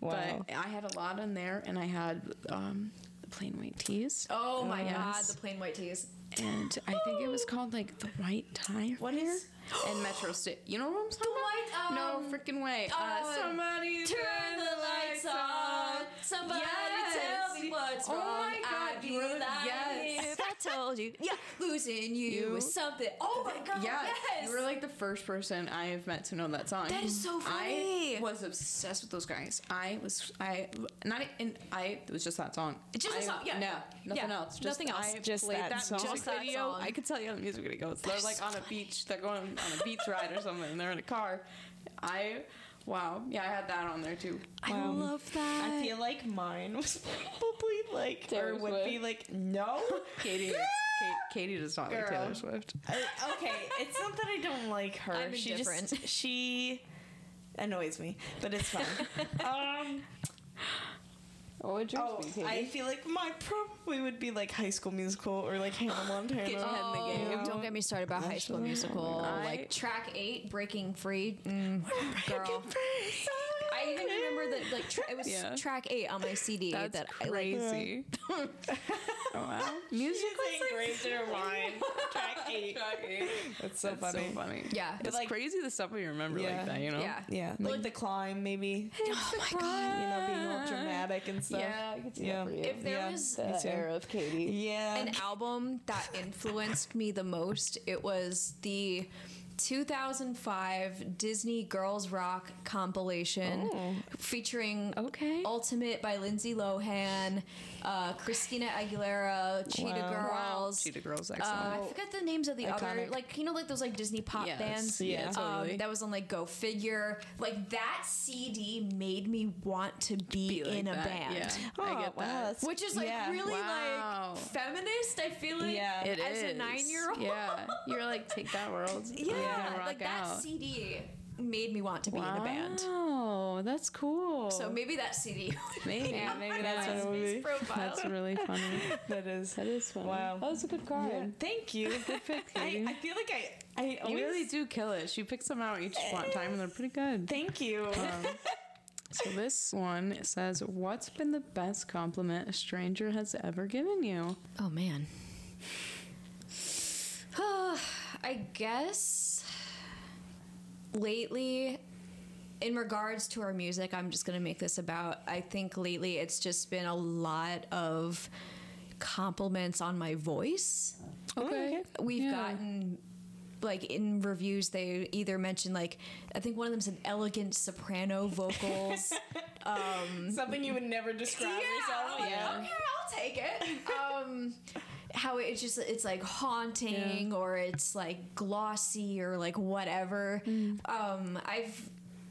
wow. but I had a lot in there, and I had um, the Plain White T's, Oh my Yes. god, the Plain White T's. and I think it was called like the White Tie. What is- and Metro Station? You know what I'm talking The white, about? um, no freaking way. uh, uh, somebody Turn the lights on. Somebody Yes. tell me what's Oh wrong. my God, I'd you be were lying yes. if I told you. Yeah, losing you, You- was something. Oh my god, Yeah, yes. you were like the first person I have met to know that song. That is so funny. I was obsessed with those guys. I was, I not, and I it was just that song. It just that song, yeah. No, nothing Yeah, else. Just, nothing else. I Just played that that, song. music Just that video. song. I could tell you how the music video goes. They're like on a beach. They're going on a beach ride or something. And they're in a car. I, wow, yeah, I had that on there too. I Wow. love that. I feel like mine was probably like, Taylor or would be like, no. Katie, Kate, Katie does not like Taylor Swift. Uh, okay, it's not that I don't like her. I'm she just she annoys me, but it's fine. um, What would oh, I feel like my probably would be like High School Musical or like Hannah Montana. Get your head in the game. Yeah. Don't get me started about High School Musical. I- like track eight, Breaking Free. Mm, girl. I even remember that like tra- it was Yeah. track eight on my CD That's that I like. crazy. oh wow, music She's engraved in her mind. Track eight. That's so That's funny. so funny. Yeah. it's like- crazy the stuff we remember Yeah. like that. You know. Yeah. Yeah, like the climb maybe. Oh my god. You know, being all dramatic and stuff. Yeah, I could see Yeah. that for you. If there Yeah. was Me too. era of Katie. Yeah. an album that influenced me the most, it was the 2005 Disney Girls Rock compilation oh. featuring Okay. Ultimate by Lindsay Lohan, uh, Christina Aguilera, Cheetah Wow. Girls. Cheetah Girls, Uh. I forget the names of the other, like you know, like those like Disney pop Yes, bands. yeah, totally. Um, that was on like Go Figure. Like that CD made me want to be, Be like in a that, band. Yeah, Oh, I get wow, that. that's- Which is like Yeah. really Wow. like feminist. I feel like Yeah. It as a nine year old. Yeah, you're like take that world. Yeah, Yeah, like that out. CD made me want to be in a band. Oh, that's cool. So maybe that CD. maybe, Yeah, maybe that's Yeah. what it would be. profile. That's really funny. That is. That is funny. Wow. that was a good card. Yeah, thank you. Good pick, I, I feel like I I you always really do kill it. She picks them out each one time, and they're pretty good. Thank you. Um, so this one says, "What's been the best compliment a stranger has ever given you?" Oh man. I guess lately, in regards to our music, I'm just gonna make this about. I think lately it's just been a lot of compliments on my voice. Okay. We've Yeah. gotten like in reviews they either mentioned like I think one of them said elegant soprano vocals. Something you would never describe yourself. like, Yeah. okay, I'll take it. Um, how it's just it's like haunting or it's like glossy or like whatever. Um, I've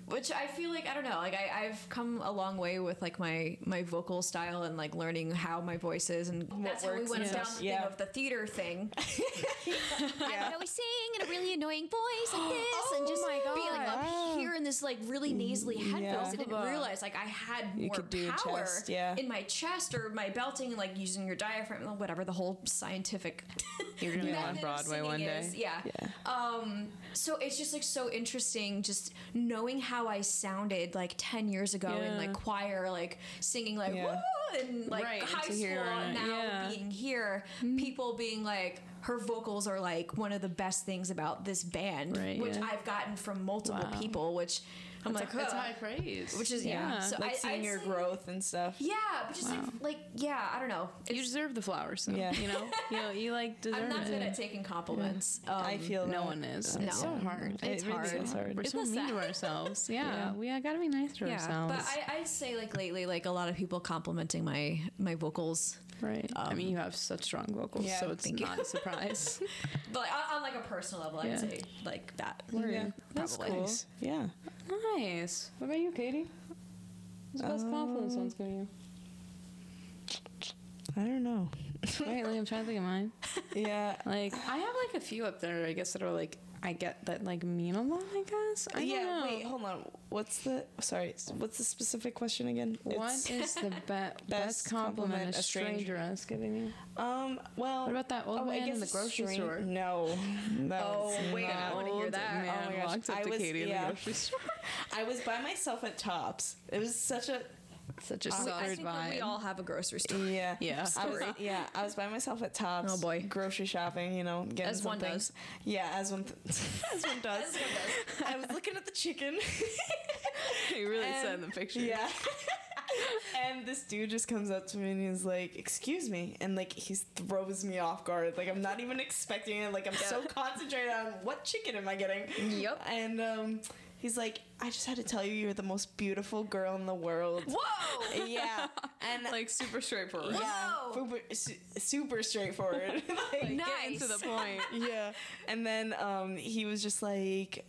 which I feel like I don't know like I, I've come a long way with like my my vocal style and like learning how my voice is and what that's how we went and down stuff. the Yeah. thing of the theater thing. Yeah. I would always sing in a really annoying voice like this and just my be like up God. here in this like really nasally headphones. Yeah. I didn't realize like I had You more power chest, yeah. in my chest or my belting and like using your diaphragm, whatever the whole scientific. You're gonna be on Broadway one day. is. Yeah. Yeah. Um. So it's just like so interesting, just knowing how I sounded like ten years ago in like choir, like singing like Yeah. woo and like Right, high school, and now yeah. being here, people being like. her vocals are like one of the best things about this band, Right, which yeah. I've gotten from multiple Wow. people, which I'm It's, like, it's huh. high praise. Which is- yeah. So like I- seeing I'd your say- growth and stuff. yeah, but just like, like, yeah, I don't know. you deserve the flowers. Though, Yeah. You know. You know. You like deserve I'm not good at taking compliments. Um, I feel No that. one is. No. It's so hard. It's it really hard. is hard. We're It's so not mean to ourselves. Yeah, Yeah. we uh, gotta be nice to yeah, ourselves. but I, I'd say like lately, like a lot of people complimenting my my vocals, right. I um, mean, you have such strong vocals, yeah, so it's thank you. not a surprise. but like, on, on like a personal level, I'd Yeah. say like that. Yeah, that's Probably. cool. Yeah. Nice. What about you, Katie? What's the best confidence um, one's giving you? I don't know. Right, like I'm trying to think of mine. Yeah. Like I have like a few up there, I guess that are like I get that like mean a lot. I guess. I yeah. Wait, hold on. What's the sorry? What's the specific question again? What It's- is the be- best compliment a stranger has given you? Um. Well. What about that old I man in the grocery string- store? No. Oh, wait, I wanna hear that. Man Oh my gosh. I to was- Katie in yeah. the grocery store. I was by myself at Tops. It was such a Such a I solid think that we all have a grocery store. yeah Yeah. I was, yeah, I was by myself at Tops. Oh, boy. grocery shopping. You know, getting As some one things. does. Yeah, as one As one does. as one does. I was looking at the chicken. you really said in the picture. Yeah. and this dude just comes up to me and he's like, "Excuse me," and like he throws me off guard. Like I'm not even expecting it. Like I'm so concentrated on what chicken am I getting. Yep. And um, he's like, "I just had to tell you, you're the most beautiful girl in the world." Whoa! Yeah. And Like super straightforward. yeah, Whoa. super, super straightforward. like, Get Nice. into the point. yeah. And then um, he was just like,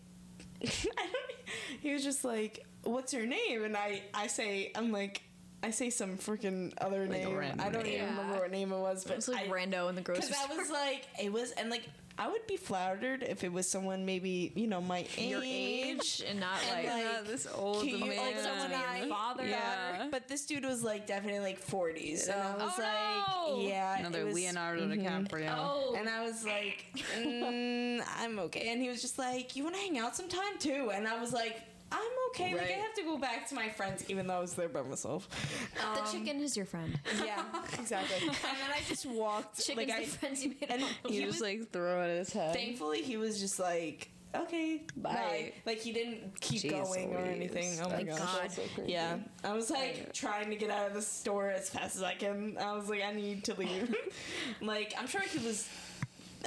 he was just like, "What's your name?" And I, I say, I'm like, I say some freaking other Like name. random I don't name. even Yeah. remember what name it was, but it was like I, rando in the grocery because I was like, it was, and like, I would be flattered if it was someone maybe you know my your age. age and not And, like, like, Yeah, this old Can you- man. like someone I- father. Yeah. But this dude was like definitely like 40s, and I was Oh, like, no. yeah, Another was- Leonardo mhm. DiCaprio. Oh, And I was like, mm, I'm okay. And he was just like, you want to hang out sometime too? And I was like, I'm okay. Like I have to go back to my friends, even though I was there by myself. the Um, chicken is your friend. Yeah, exactly. and then I just walked. Chicken's like I, the friends you made. and along he was just like throw it at his head. thankfully he was just like, okay, bye. Bye. Like he didn't keep Jeez going or anything. Oh my Thank gosh. God. So. Yeah, I was like Yeah. trying to get out of the store as fast as I can. I was like, I need to leave. like, I'm sure he was.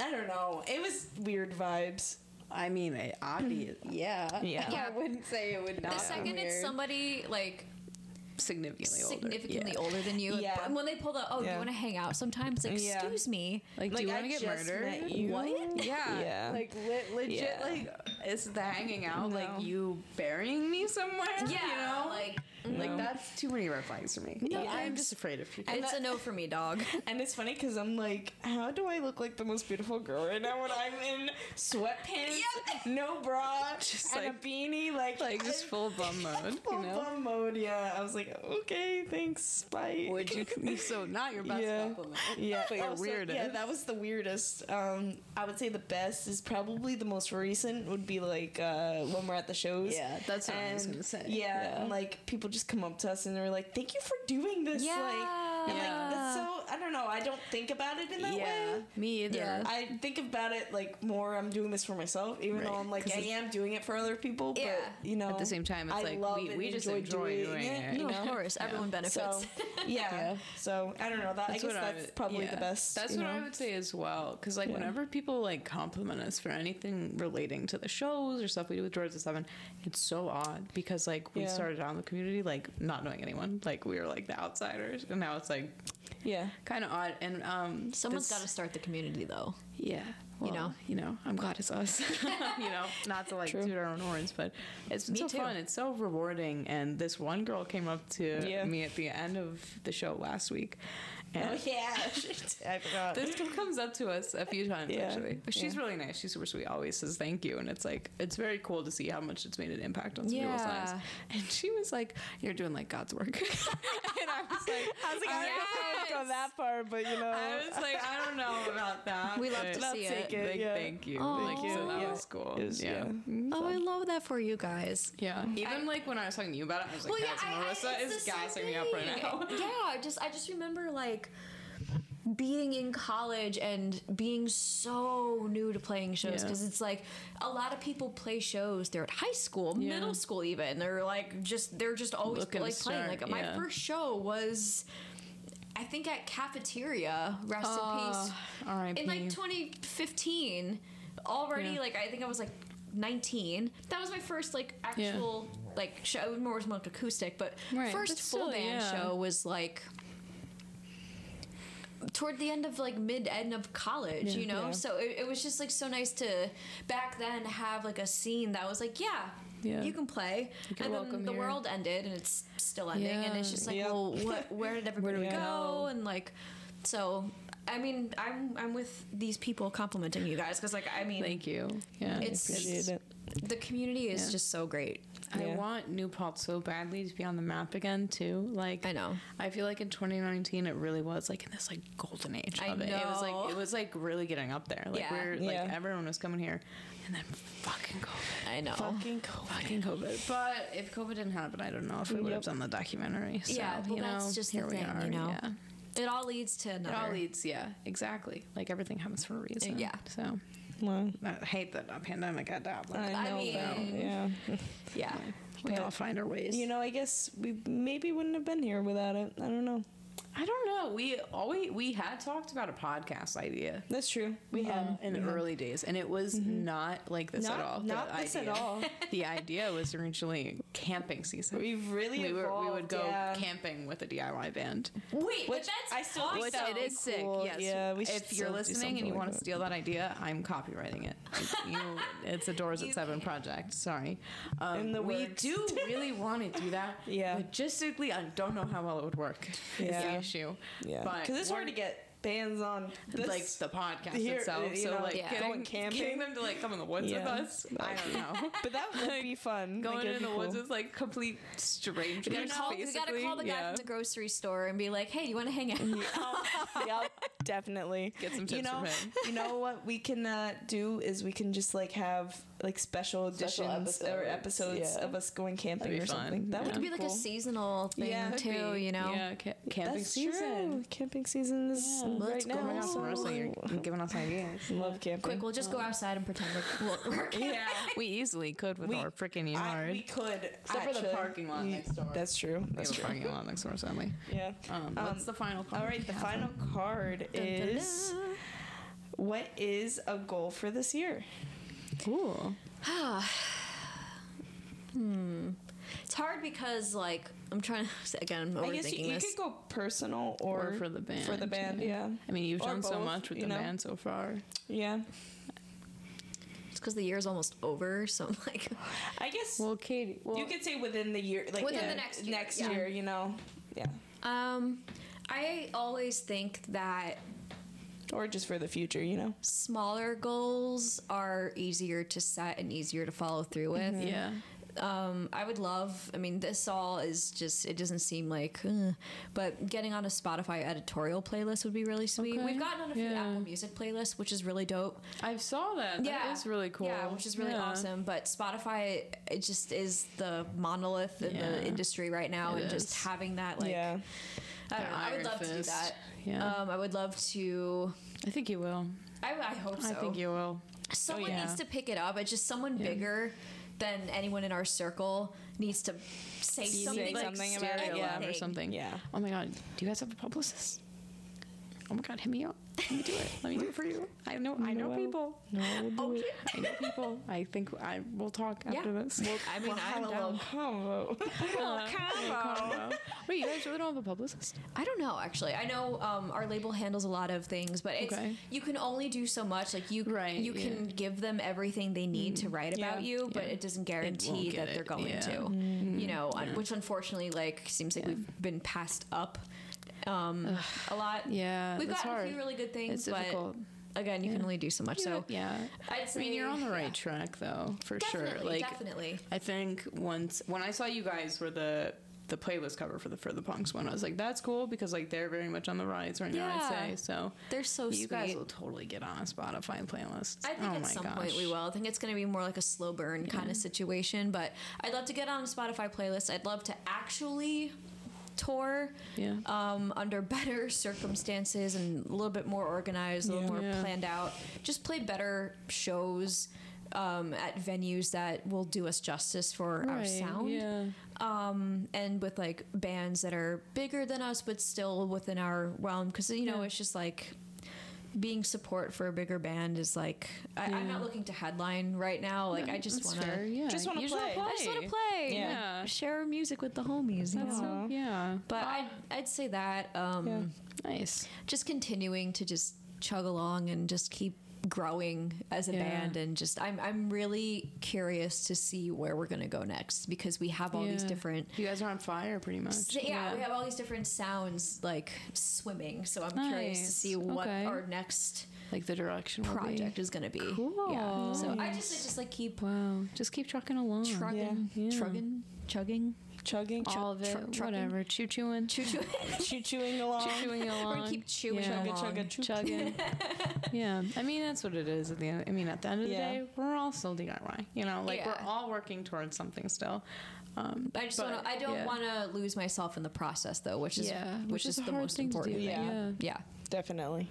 I don't know. It was weird vibes. I mean, it, obvious. Yeah. Yeah. Yeah. I wouldn't say it would not. The second be it's somebody like significantly older. significantly yeah. older than you, Yeah. but when they pull the oh, do you want to hang out sometimes? Like, Yeah. excuse me. Like, do you want to get just murdered? met you. What? Yeah. Yeah. Like le- legit. Yeah. Like is the hanging out No. like you burying me somewhere? Yeah, You know. like like that's too many red flags for me. No, I'm I'm just afraid of people. it's a no for me, dog. And it's funny because I'm like, how do I look like the most beautiful girl right now when I'm in sweatpants, no bra, Just and like- a beanie, like like just full bum mode. full you know. bum mode. Yeah, I was like, okay, thanks, bye. Would you? So not your best Yeah. compliment. Yeah, but your also- weirdest. Yeah, that was the weirdest. Um, I would say the best is probably the most recent. Would be like uh, when we're at the shows. Yeah, that's what I was And, gonna say. Yeah, Yeah. and like people just come up to us and they're like, "Thank you for doing this." Yeah. Like, and Yeah. like that's so. I don't know. I don't think about it in that yeah, way. me either. Yeah. I think about it like more. I'm doing this for myself, even Right. though I'm like 'Cause I am doing it for other people. Yeah. But you know, At the same time, it's I like, we- we just enjoy enjoy doing it. You know, of course, everyone benefits. so yeah. So I don't know. That I guess that's would- probably the best. That's what I would say as well. Because like whenever people like compliment us for anything relating to the shows or stuff we do with Doors at Seven, it's so odd because like we started out in the community like not knowing anyone, like we were like the outsiders, and now it's like Yeah. kind of odd. And um, Someone's this- got to start the community, though. Yeah. You well, know? you know, I'm glad it's us. you know, not to like True. toot our own horns, but it's been Me so too. fun. It's so rewarding. And this one girl came up to Yeah. me at the end of the show last week, and Oh yeah. I forgot. this comes up to us a few times Yeah. actually. But she's Yeah. really nice. She's super sweet. Always says thank you, and it's like it's very cool to see how much it's made an impact on some people's Yeah. lives. And she was like, "You're doing like God's work," and I was like, I was like, I don't know if I go that far, but you know. I was like, I don't know about that. We love to I'll see take it. it. Big yeah. thank you. Aw. Like, so that Yeah. was cool. Was- yeah. yeah. Oh, I love that for you guys. Yeah. Even like when I was talking to you about it, I was like, Well, yeah, "Guys, I- I- Marissa it's is gassing me up right now. yeah, I just I just remember like being in college and being so new to playing shows Yeah. because it's like a lot of people play shows they're at high school Yeah. middle school even they're like just they're just always Looking to like playing start, like my first show was i think at cafeteria rest in ah, peace R.I.P. in like 2015 already Yeah. like i think i was like 19 that was my first like actual like show it was more was more like acoustic but Right, first but full still, band yeah. show was like toward the end of like mid end of college you know Yeah. so it, it was just like so nice to back then have like a scene that was like yeah Yeah. you can play You can and welcome then the here. world ended and it's still ending and it's just like Yep. well what where did everybody we go? go? and like so I mean, I'm I'm with these people complimenting you guys because like I mean, Thank you. Yeah. It's- Appreciate it. the community is Yeah. just so great. I want New Paltz so badly to be on the map again too. Like I know. I feel like in 2019 it really was like in this like golden age I of it. It was like it was like really getting up there. Like Yeah. we're like Yeah. everyone was coming here, and then fucking COVID. I know. Fucking cool. Fucking COVID. But if COVID didn't happen, I don't know if we would have done the documentary. So, Yeah, well, you know, that's just the here we are. you know? Yeah. It all leads to another. It all leads, yeah, exactly. Like everything happens for a reason. Yeah. So Wow. I hate that a pandemic had to happen. I I know mean- that. Yeah. Yeah. we all find our ways. You know, I guess we maybe wouldn't have been here without it. I don't know. I don't know. We always we had talked about a podcast idea. That's true. We um, have in the early days, and it was not like this Not- at all. not the this at all. the idea was originally camping season. We've really we, were, we would go yeah. camping with a DIY band. Wait, but Which that's I still awesome. Which it is be sick. Yes. Yeah, we if you're listening and you like want to steal that idea, I'm copywriting it. You, it's a Doors at Seven project. Sorry. Um, In the we works. do really want to do that. Yeah. Logistically, I don't know how well it would work. Is Yeah. the issue. Yeah, because it's hard to get bands on this. like the podcast here, itself. you So know, like Yeah. getting, going camping. getting them to like come in the woods Yeah. with us. I don't know. but that would be fun. Going like, in the be woods cool. with like complete strangers. We gotta, call, we gotta call the guy Yeah. from the grocery store and be like, "Hey, do you want to hang out?" yep, definitely. Get some you tips know, from him. you know what we can uh, do is we can just like have like special Special editions or episodes, episodes yeah. of us going camping That'd or fun, something. That yeah. would could be like cool. a seasonal thing Yeah. Too. be. You know. Yeah, ca- camping That's season. True. Camping season is Yeah. right Let's now. go. My gosh, so- you're giving us ideas. love camping. Quick, we'll just go outside and pretend we're, we're yeah. We easily could with We- our freaking I, yard. we could Except for the parking lot we- next door. That's true. We That's have a true. parking lot next door, sadly. Yeah. Um, Um, what's the final card? All right, the final card is what is a goal for this year? Ooh. It's hard because like I'm trying to again I'm I guess you, you this. could go personal or, Or for the band. For the band, yeah. I mean, you've Or done so much with the know? band so far. Yeah. It's because the year is almost over, so I'm like, I guess Well, Katie. Well, you could say within the year, like Within yeah, the next year, next yeah. year, you know, yeah, um, I always think that or just for the future, you know. smaller goals are easier to set and easier to follow through with. yeah. Um, I would love. I mean, this all is just. It doesn't seem like, uh, but getting on a Spotify editorial playlist would be really sweet. Okay, We've gotten on a few yeah. Apple Music playlists, which is really dope. I saw that. Yeah. That is really cool. Yeah, which is really Yeah. awesome. But Spotify, it just is the monolith in Yeah. the industry right now, It and just having that, like, yeah, I don't know. I would iron love to do that. Yeah. Um, I would love to. I think you will. I, I hope so. I think you will. Someone yeah. needs to pick it up. It's just someone Yeah. bigger than anyone in our circle needs to say Say something, like, something about it, anything. yeah. or something. Yeah. Oh my god, do you guys have a publicist? Oh my god, hit me up. Let me do it. Let me do it for you. I know. I know people. no, we'll oh, do Oh it. I know people. I think I will talk Yeah. after this. I mean, We'll I'm a down. little uh, combo. Combo. Wait, you guys really don't have a publicist? I don't know actually. I know um, our label handles a lot of things, but it's Okay. you can only do so much. Like you, Right, you yeah. can give them everything they need to mm, write about Yeah, you, but yeah. it doesn't guarantee get that they're it, going yeah. to. Mm-hmm. You know, un- which unfortunately, like seems like we've been passed up um, a lot. Yeah, we've gotten hard. a few really good things, It's but difficult. again, you can only do so much. So yeah, I'd I mean, you're on the right yeah. track though, for Definitely, sure. Like, definitely. I think once when I saw you guys were the the playlist cover for the for the punks one, I was like, that's cool because like they're very much on the rise right now. I'd say so. They're so you sweet. guys will totally get on a Spotify playlist. I think oh at some gosh. point we will. I think it's going to be more like a slow burn kind of situation, but I'd love to get on a Spotify playlist. I'd love to actually tour Yeah. um, under better circumstances and a little bit more organized, a little Yeah. more Yeah. planned out. Just play better shows um, at venues that will do us justice for our sound. Yeah. Um, and with like bands that are bigger than us, but still within our realm. Because, you know, Yeah. it's just like being support for a bigger band is like, I, I'm Yeah. not looking to headline right now. Like, I just want to Yeah. Just wanna You play. I just want to play. Yeah. Share music with the homies. You know? so, yeah. But I'd, I'd say that um, Yeah. Nice. just continuing to just chug along and just keep growing as a Yeah. band and just I'm I'm really curious to see where we're gonna go next because we have all these different You guys are on fire, pretty much. so, yeah, we have all these different sounds like swimming. So I'm curious to see what Okay. our next like the direction will project is gonna be. Yeah. Cool. So I just I just like keep Wow. Just keep trucking along. trucking, Yeah. trugging, chugging, Chugging, All of it. tru- trucking. whatever. Choo chewing. choo choo. choo chewing along. chewing along. gonna keep chewing yeah. along. Chugga, chugga, choo. chugging. yeah, I mean that's what it is at the end. I mean at the end of the Yeah. day, we're all still DIY. You know, like Yeah. we're all working towards something still. Um, I just but, want to. I don't yeah. want to lose myself in the process, though, which is Yeah, which, which is, is the most important do, thing. yeah. yeah. Definitely.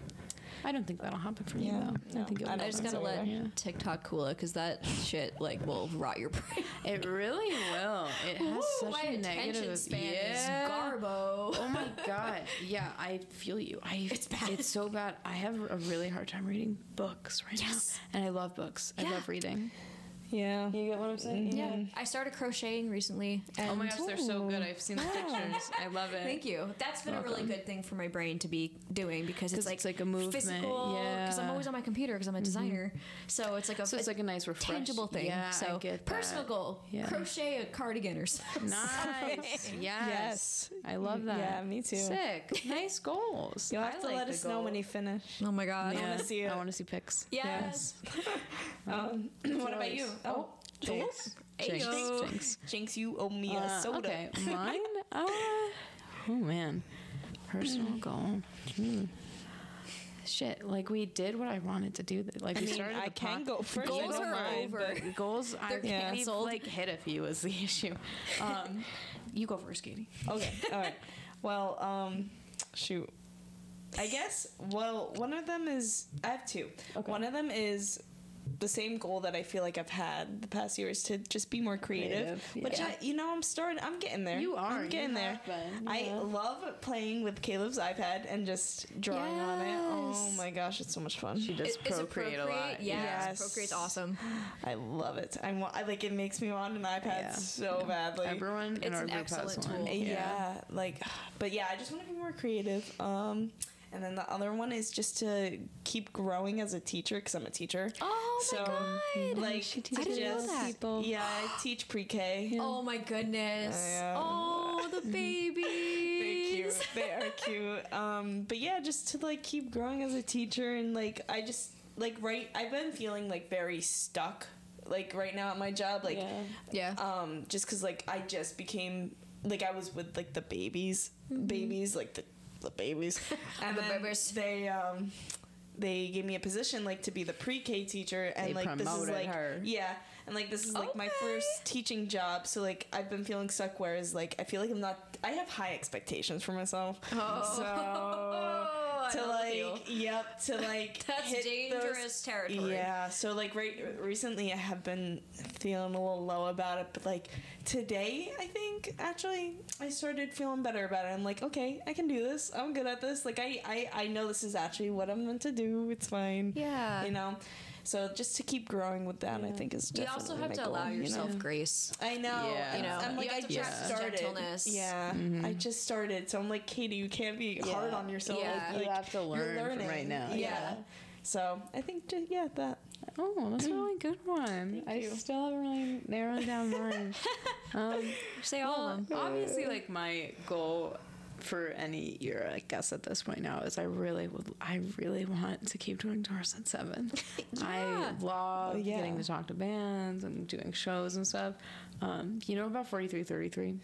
I don't think that'll happen for me Yeah, though. no, I think it will. don't I just think gotta so let either. Yeah. TikTok cool it because that shit like will rot your brain. It really will. It has Ooh, such my a attention negative span yeah. is garbo. Oh my god. Yeah, I feel you. I It's bad. It's so bad. I have a really hard time reading books right Yes. now. And I love books. I love reading. Yeah. You get what I'm saying? Yeah, I started crocheting recently. And Oh my gosh, they're so good. I've seen the pictures. I love it. Thank you. That's been a really good thing for my brain to be doing because it's 'Cause like it's like a movement, physical. Because I'm always on my computer because I'm a designer. So it's like a, So it's like a nice refresh. tangible thing. Yeah, I so get personal that. goal: Yeah. crochet a cardigan or something. Nice. yes. Yes. I love that. Yeah, me too. Sick. Nice goals. You'll have I to like let the us know when goal. you finish. Oh my god. Yeah. wanna see it. I want to see pics. Yes. Um, what about you? Oh, Jinx. Jinx. Ayo. Jinx. Jinx, you owe me a Uh, soda. okay, mine. Uh, oh man, personal goal. Hmm. Shit, like we did what I wanted to do. Like we started. I can go first. Goals are over. Goals. They're canceled. like hit a few is the issue. Um, you go first, Katie. Okay, all right. Well, um, shoot. I guess. Well, one of them is I have two. Okay. One of them is the same goal that I feel like I've had the past years to just be more creative. Creative, Which yeah. I, you know, I'm starting. I'm getting there. You are, I'm getting there. been, I yeah. love playing with Caleb's iPad and just drawing on it. Oh my gosh, it's so much fun. She does Is- is it procreate a lot. Yes. Yes. Procreate's awesome. I love it. I want. I like it. Makes me want an iPad Yeah. so badly. Everyone in It's our an group excellent has one. tool. yeah. like but yeah i just want to be more creative um and then the other one is just to keep growing as a teacher because i'm a teacher Oh my so god. like She to I didn't know that. people. yeah i teach pre-k Oh my goodness. Oh, the babies. they're cute they are cute um but yeah just to like keep growing as a teacher and like i just like right i've been feeling like very stuck like right now at my job like Yeah. um just because like i just became like i was with like the babies Mm-hmm. babies like the, the babies and The then babies. they um they gave me a position like to be the pre-k teacher and They like this is like her. yeah and like this is like my first teaching job so like i've been feeling stuck whereas like i feel like i'm not i have high expectations for myself Oh. so I to like yep to like That's hit those- dangerous territory. yeah so like right recently i have been feeling a little low about it but like today i think actually i started feeling better about it. I'm like okay i can do this. I'm good at this. Like i i, I know this is actually what i'm meant to do. It's fine. Yeah. you know so just to keep growing with that i think is You definitely also have my to goal, allow you know? yourself grace. I know. Yeah. You know, I'm like, you I just started. gentleness. Yeah, I just started, so I'm like, Katie, you can't be Yeah. hard on yourself. Yeah. You have to you're learn from learning. right now. Yeah. Yeah. So I think, ju- yeah, that. Oh, that's a really good one. I you. still haven't really narrowed down mine. um, Say all well, of them. obviously, like my goal for any year, I guess at this point now, is I really would, I really want to keep doing Doors at Seven. I Yeah. love Oh, yeah. getting to talk to bands and doing shows and stuff. Um, you know about forty three thirty three?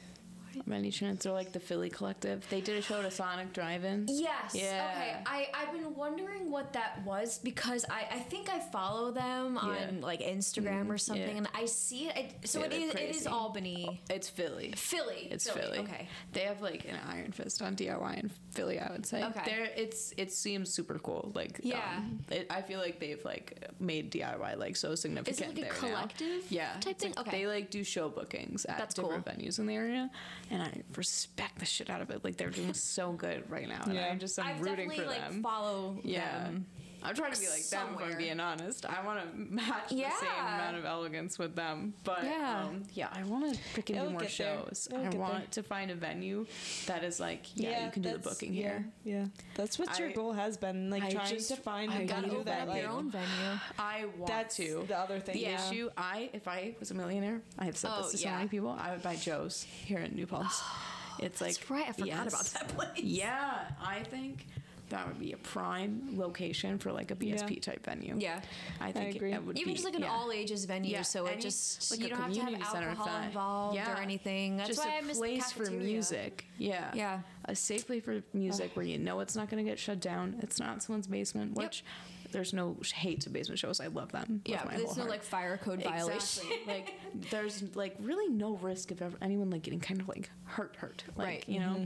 Many Chance or like the Philly Collective. They did a show at a Sonic Drive-In. Yes. Yeah. Okay. I I've been wondering what that was because I I think I follow them on like Instagram or something, yeah. and I see it. I, so Yeah, it is it is crazy. Albany, It's Philly. Philly. It's Philly. Okay. They have like an iron fist on DIY in Philly. I would say. Okay. There, it's it seems super cool. Like Yeah. um, it, I feel like they've like made DIY like so significant. like a collective Now. Yeah. type thing? like Okay. They like do show bookings at That's different cool. venues in the area, and I respect the shit out of it. Like they're doing so good right now, and Yeah. I'm just I'm I've rooting definitely for like them. follow Yeah. them. I'm trying to be like them if. I'm being honest. I want to match the same amount of elegance with them. But Yeah. um, yeah, I want to freaking do more shows. I want there. to find a venue that is like, yeah, you can do the booking yeah, here. Yeah, that's what your I- goal has been, like I trying just- to find I a venue that like your own venue. I want that's to. the other thing. The yeah. issue, I if I was a millionaire, I have said Oh, this to so yeah. many people, I would buy Joe's here in New Paltz. it's like right. I forgot yes. about that place. Yeah, I think that would be a prime location for like a BSP Yeah. type venue. Yeah. I think agree. it would Even be just like an yeah. all ages venue, Yeah, so it just like you a don't have to have community center alcohol thing. involved Yeah. or anything. That's just why a I miss place for music. Yeah. Yeah. A safe place for music where you know it's not going to get shut down. It's not someone's basement, Yep. which there's no hate to basement shows. I love them. with Yeah, my but there's whole no heart. like fire code violation. Exactly. like there's like really no risk of ever, anyone like getting kind of like hurt hurt. Like, Right. You know? Mm-hmm.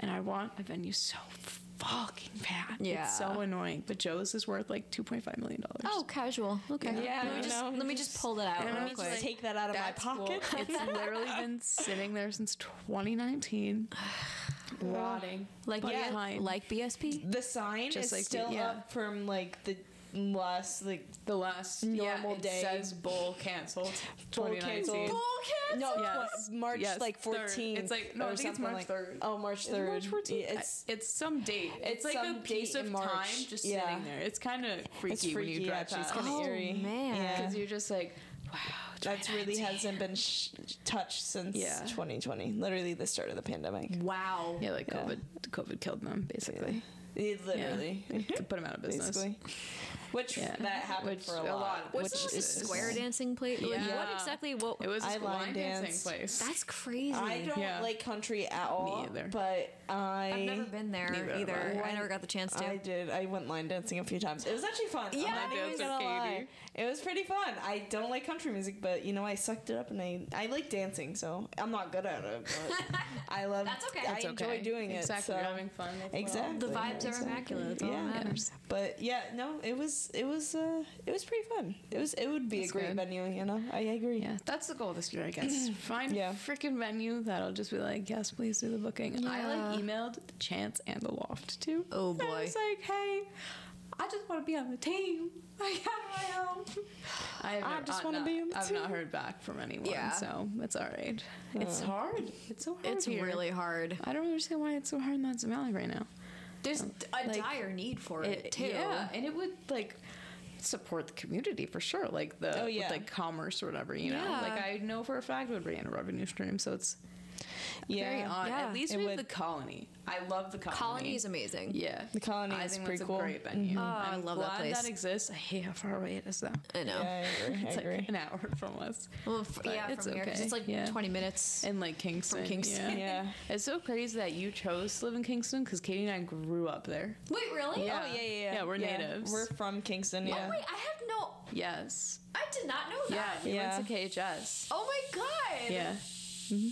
And I want a venue so fucking bad. Yeah. It's so annoying. But Joe's is worth like two point five million dollars. Oh, casual. Okay. Yeah, Let me just know. let me just pull that out And real I'm Let me quick. just take that out of That's my cool. pocket. It's literally been sitting there since 2019, rotting. like yeah, like BSP. The sign Just is like the- still yeah. up from like the last like the last Normal yeah, it day. says bowl canceled. Full 2019. canceled. no Yes. tw- March Yes, like 14th. It's like- no, or I think it's something March like- 3rd. Oh, March Is it 3rd. March 14th? Yeah, it's It's it's some date. It's, it's like a piece of March. time just Yeah. sitting there. It's kind of freaky it's when freaky. you drive actually, it's past. kind of Oh, eerie. man. Yeah. because you're just like, wow. that really hasn't been sh- touched since Yeah. 2020. Literally the start of the pandemic. Wow. Yeah, like Yeah. COVID. COVID killed them basically. It Yeah. literally. Put them out of business. Basically. Which Yeah. that happened Which for a a lot. lot- What's which this a is- square dancing place? Like, Yeah. What exactly? What? It was a I school line line dancing danced. place. That's crazy. I don't Yeah. like country at all. Me either. But I. I've never been there Neither either. I. I never got the chance to. I did. I went line dancing a few times. It was actually fun. I'm Yeah, not I even danced gonna lie. Katie. It was pretty fun. I don't like country music, but you know I sucked it up and I I like dancing, so I'm not good at it. But I love. That's okay. I It's enjoy doing it. Exactly. so- You're having fun. That's what- Exactly. the vibes are exactly. immaculate. That's all Yeah. that matters. But yeah, no, it was it was uh it was pretty fun. It was it would be That's a great good. venue, you know. I agree. Yeah, that's the goal this year, I guess. Find Yeah. a freaking venue that'll just be like, yes, please do the booking. I like emailed the Chance and the Loft too. Oh, And I boy. was like, hey, I just want to be on the team. Like, how do I help? I, have I just uh, wanna be on the I've not heard back from anyone, Yeah. so it's all right. It's hard. It's so hard. It's here. really hard. I don't understand why it's so hard in that Valley right now. There's a like, dire need for it, too. Yeah, and it would like support the community for sure. Like the Oh, with, like commerce or whatever. You know, Yeah. like I know for a fact it would bring in a revenue stream. So it's very Yeah. odd. Yeah, At least it with would. the colony. I love the colony. Colony is amazing. Yeah, The Colony I is think pretty that's cool. a great venue. Mm-hmm. Oh, I I'm love that place. glad that exists. I hate how far away it is though. I know. Yeah, I agree. I It's agree. like an hour from us. Well, f- But yeah, it's from here 'cause okay. it's like Yeah. 20 minutes. And like Kingston. From Kingston. Yeah. Yeah. It's so crazy that you chose to live in Kingston because Katie and I grew up there. Wait, really? Yeah. Oh yeah, yeah, yeah. Yeah, we're natives. We're from Kingston. Oh, yeah. Oh wait, I have no. Yes. I did not know Yeah, that. we Yeah. went to KHS. Oh my god. Yeah. Mm-hmm.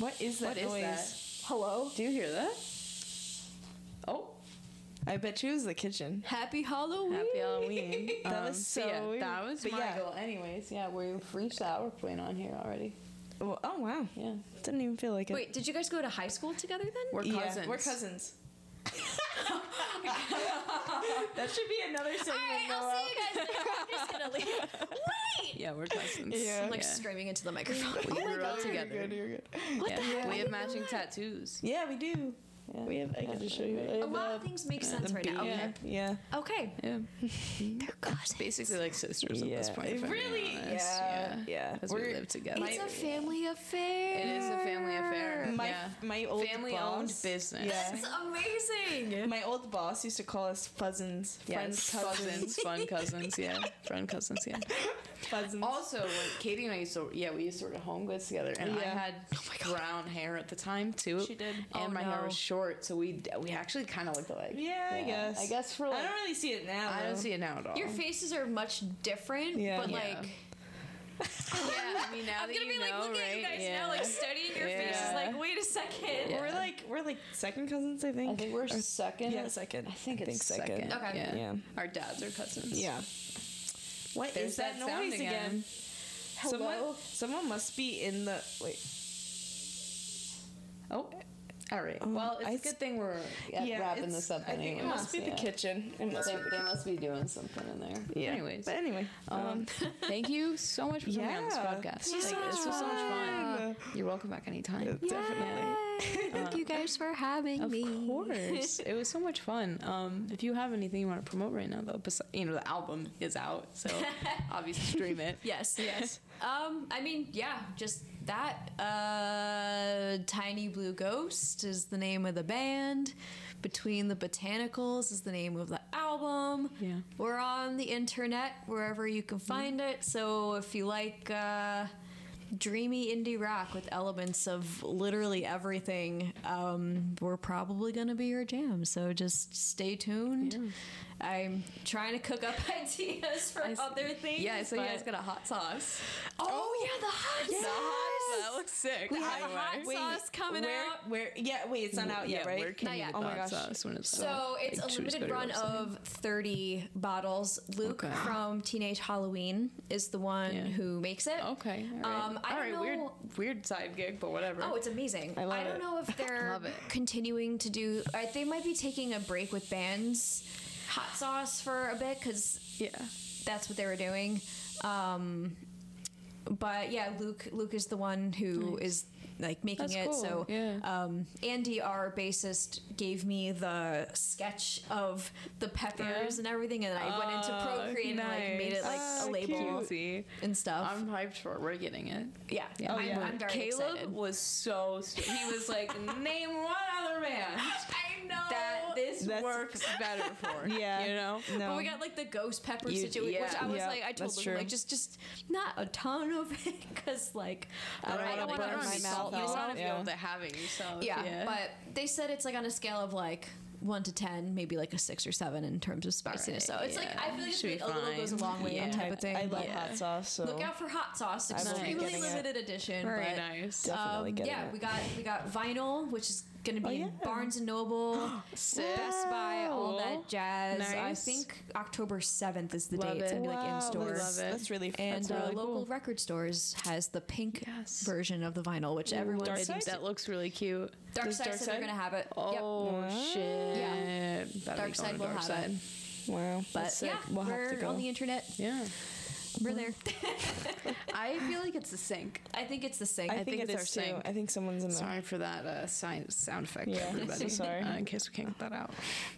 What is that What is noise? that? Hello. Do you hear that? Oh, I bet you it was the kitchen. Happy Halloween. happy Halloween. That um, was so so yeah, weird. that was But my yeah. goal. Anyways, yeah, we've reached the hour point on here already. Oh, oh wow. Yeah. Didn't even feel like it. Wait, did you guys go to high school together then? We're Yeah, cousins. we're cousins. that should be another segment. All right, I'll Noah. see you guys there. I'm just gonna leave. Wait. Yeah, we're cousins. Yeah. I'm like yeah. screaming into the microphone. We grew up You're together. good. You're good. What yeah. the heck? We have matching tattoos. Yeah, we do. Yeah. We have. I can just show you. I A have, lot uh, of things make sense right now. bee. Okay. Yeah. Okay. Yeah. They're cousins. Basically like sisters at this point. if I'm being Really? honest. Yeah. Yeah. Because we live together. It's a family affair. It is a family affair. My yeah. my old Family owned business. That's amazing. My old boss used to call us fuzzins, friends, cousins, cousins, fun cousins, yeah, friend cousins, yeah. Fuzzins. Also, when Katie and I used to, yeah, we used to work at Home Goods together, and I Yeah. had oh brown hair at the time too. She did. and Oh, my hair was short, so we we actually kind of looked alike. Yeah, I guess. I guess for I don't really see it now. I don't though. see it now at all. Your faces are much different, Yeah. but Yeah. like yeah, I mean now I'm that gonna you be like looking right? at you guys yeah. now, like studying your faces, like wait a second. Yeah. We're like we're like second cousins, I think. I think we're Or- second. yeah, second. I think I it's think second. second. Okay. Yeah. Yeah. Our dads are cousins. Yeah. What There's is that, that noise again. again? Hello? Someone, someone must be in the wait. Oh. All right. Um, well, it's I a good thing we're yeah, yeah, wrapping this up. I think it must be yeah. the kitchen. It must They, be the they must be doing something in there. Yeah. Anyways, But anyway, um, um, thank you so much for coming on this podcast. This Like, so this was so much fun. fun. You're welcome back anytime. definitely. Thank you guys for having Of me. Of course, it was so much fun. Um, if you have anything you want to promote right now, though, besi- you know the album is out, so obviously stream it. Yes. Yes. Um, I mean, yeah, just that. Uh, Tiny Blue Ghost is the name of the band. Between the Botanicals is the name of the album. Yeah. We're on the internet wherever you can find it. So if you like uh, dreamy indie rock with elements of literally everything, um, we're probably going to be your jam. So just stay tuned. I'm trying to cook up ideas for I s- other things. Yeah, so you guys got a hot sauce. Oh, yeah, the hot The sauce. hot that looks sick. We have a hot Wait, sauce coming where, out. Where? Yeah. Wait, it's not out yet, yeah, right? Where can Not you yet. Oh the my gosh. sauce when it's So out? it's Like, a should we just limited run website? of 30 bottles. Luke Okay. from Teenage Halloween is the one Yeah. who makes it. Okay. All right. Um, I All don't know- Weird, weird side gig, but whatever. Oh, it's amazing. I love I don't it. know if they're continuing to do. Uh, they might be taking a break with bands, hot sauce for a bit because yeah. that's what they were doing. Um, but yeah, Luke Luke is the one who is like making That's it. cool, So yeah. um, Andy, our bassist, gave me the sketch of the peppers Yeah. and everything, and I went into Oh, Procreate and like made it like nice. a label and stuff. I'm hyped for it. We're getting it. yeah, Yeah. I'm, yeah. I'm Caleb excited. was so. He was like, name one other band know that this That's- works better for. Yeah. You know. No. But we got like the ghost pepper You- situation, which. I was Yeah, like, I told that's him true. like just just not a ton of it because like I don't wanna don't want burn my be mouth salty. You out. want to be Yeah. able to having yourself. Yeah, but they said it's like on a scale of like one to ten, maybe like a six or seven in terms of spiciness. so it's like yeah. I feel like, Should be it's like a little goes a long way, that Yeah. type of thing. I love but Yeah. hot sauce. So look out for hot sauce, I will extremely getting it. limited edition. very but, nice. Definitely um, getting yeah, it. we got we got vinyl, which is gonna be Oh, in yeah. Barnes and Noble, Sick. Best Buy, all that jazz. I think October seventh is the Love date. It's gonna be like in Wow, stores. Love it. That's really fun. And that's uh, really local cool. record stores has the pink Yes. version of the vinyl, which everyone Dark seems That looks really cute. Dark Does Side Dark said they're Side? gonna have it. Yep. Oh shit! Yeah. That'd Dark Side will Dark have Side. it. wow. But That's yeah, we'll we're have to go. on the internet. Yeah. We're there. I feel like it's the sink. I think it's the sink. I, I think, think it's is our too. sync. I think someone's in there. Sorry for that uh, sign, sound effect, Yeah, everybody. so sorry. Uh, in case we can't get that out.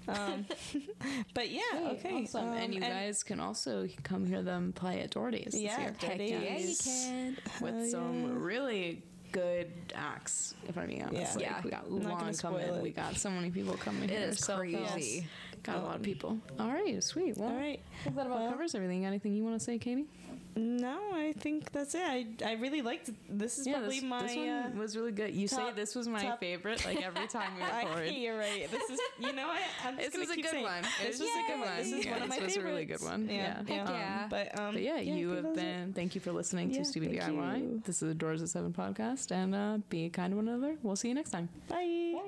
Um, but yeah, okay. Awesome. um, and you guys can also come hear them play at Door Days this Yeah, year. Door Days. yeah, you can. With Hell some yeah. really good acts, if I'm being honest. Yeah. Like, Yeah. we got I'm not gonna Ulan spoil coming. it. We got so many people coming It here. is so crazy. Got a lot of people. All right, sweet. Well, All right. I think that about Well- covers everything. Anything you want to say, Katie? No, I think that's it. I, I really liked. This is probably this, my. this one uh, was really good. You say this was my top- favorite, like every time we I, record. you're right. This is, you know, I, I'm This was a good saying, one. This was a good one. This is Yeah, one of my this was favorites. a really good one. Yeah. Yeah. Um, yeah. But um, But yeah, I you have been. Thank you for listening Yeah, to Stevie DIY. This is the Doors at Seven podcast, and uh, be kind to one another. We'll see you next time. Bye.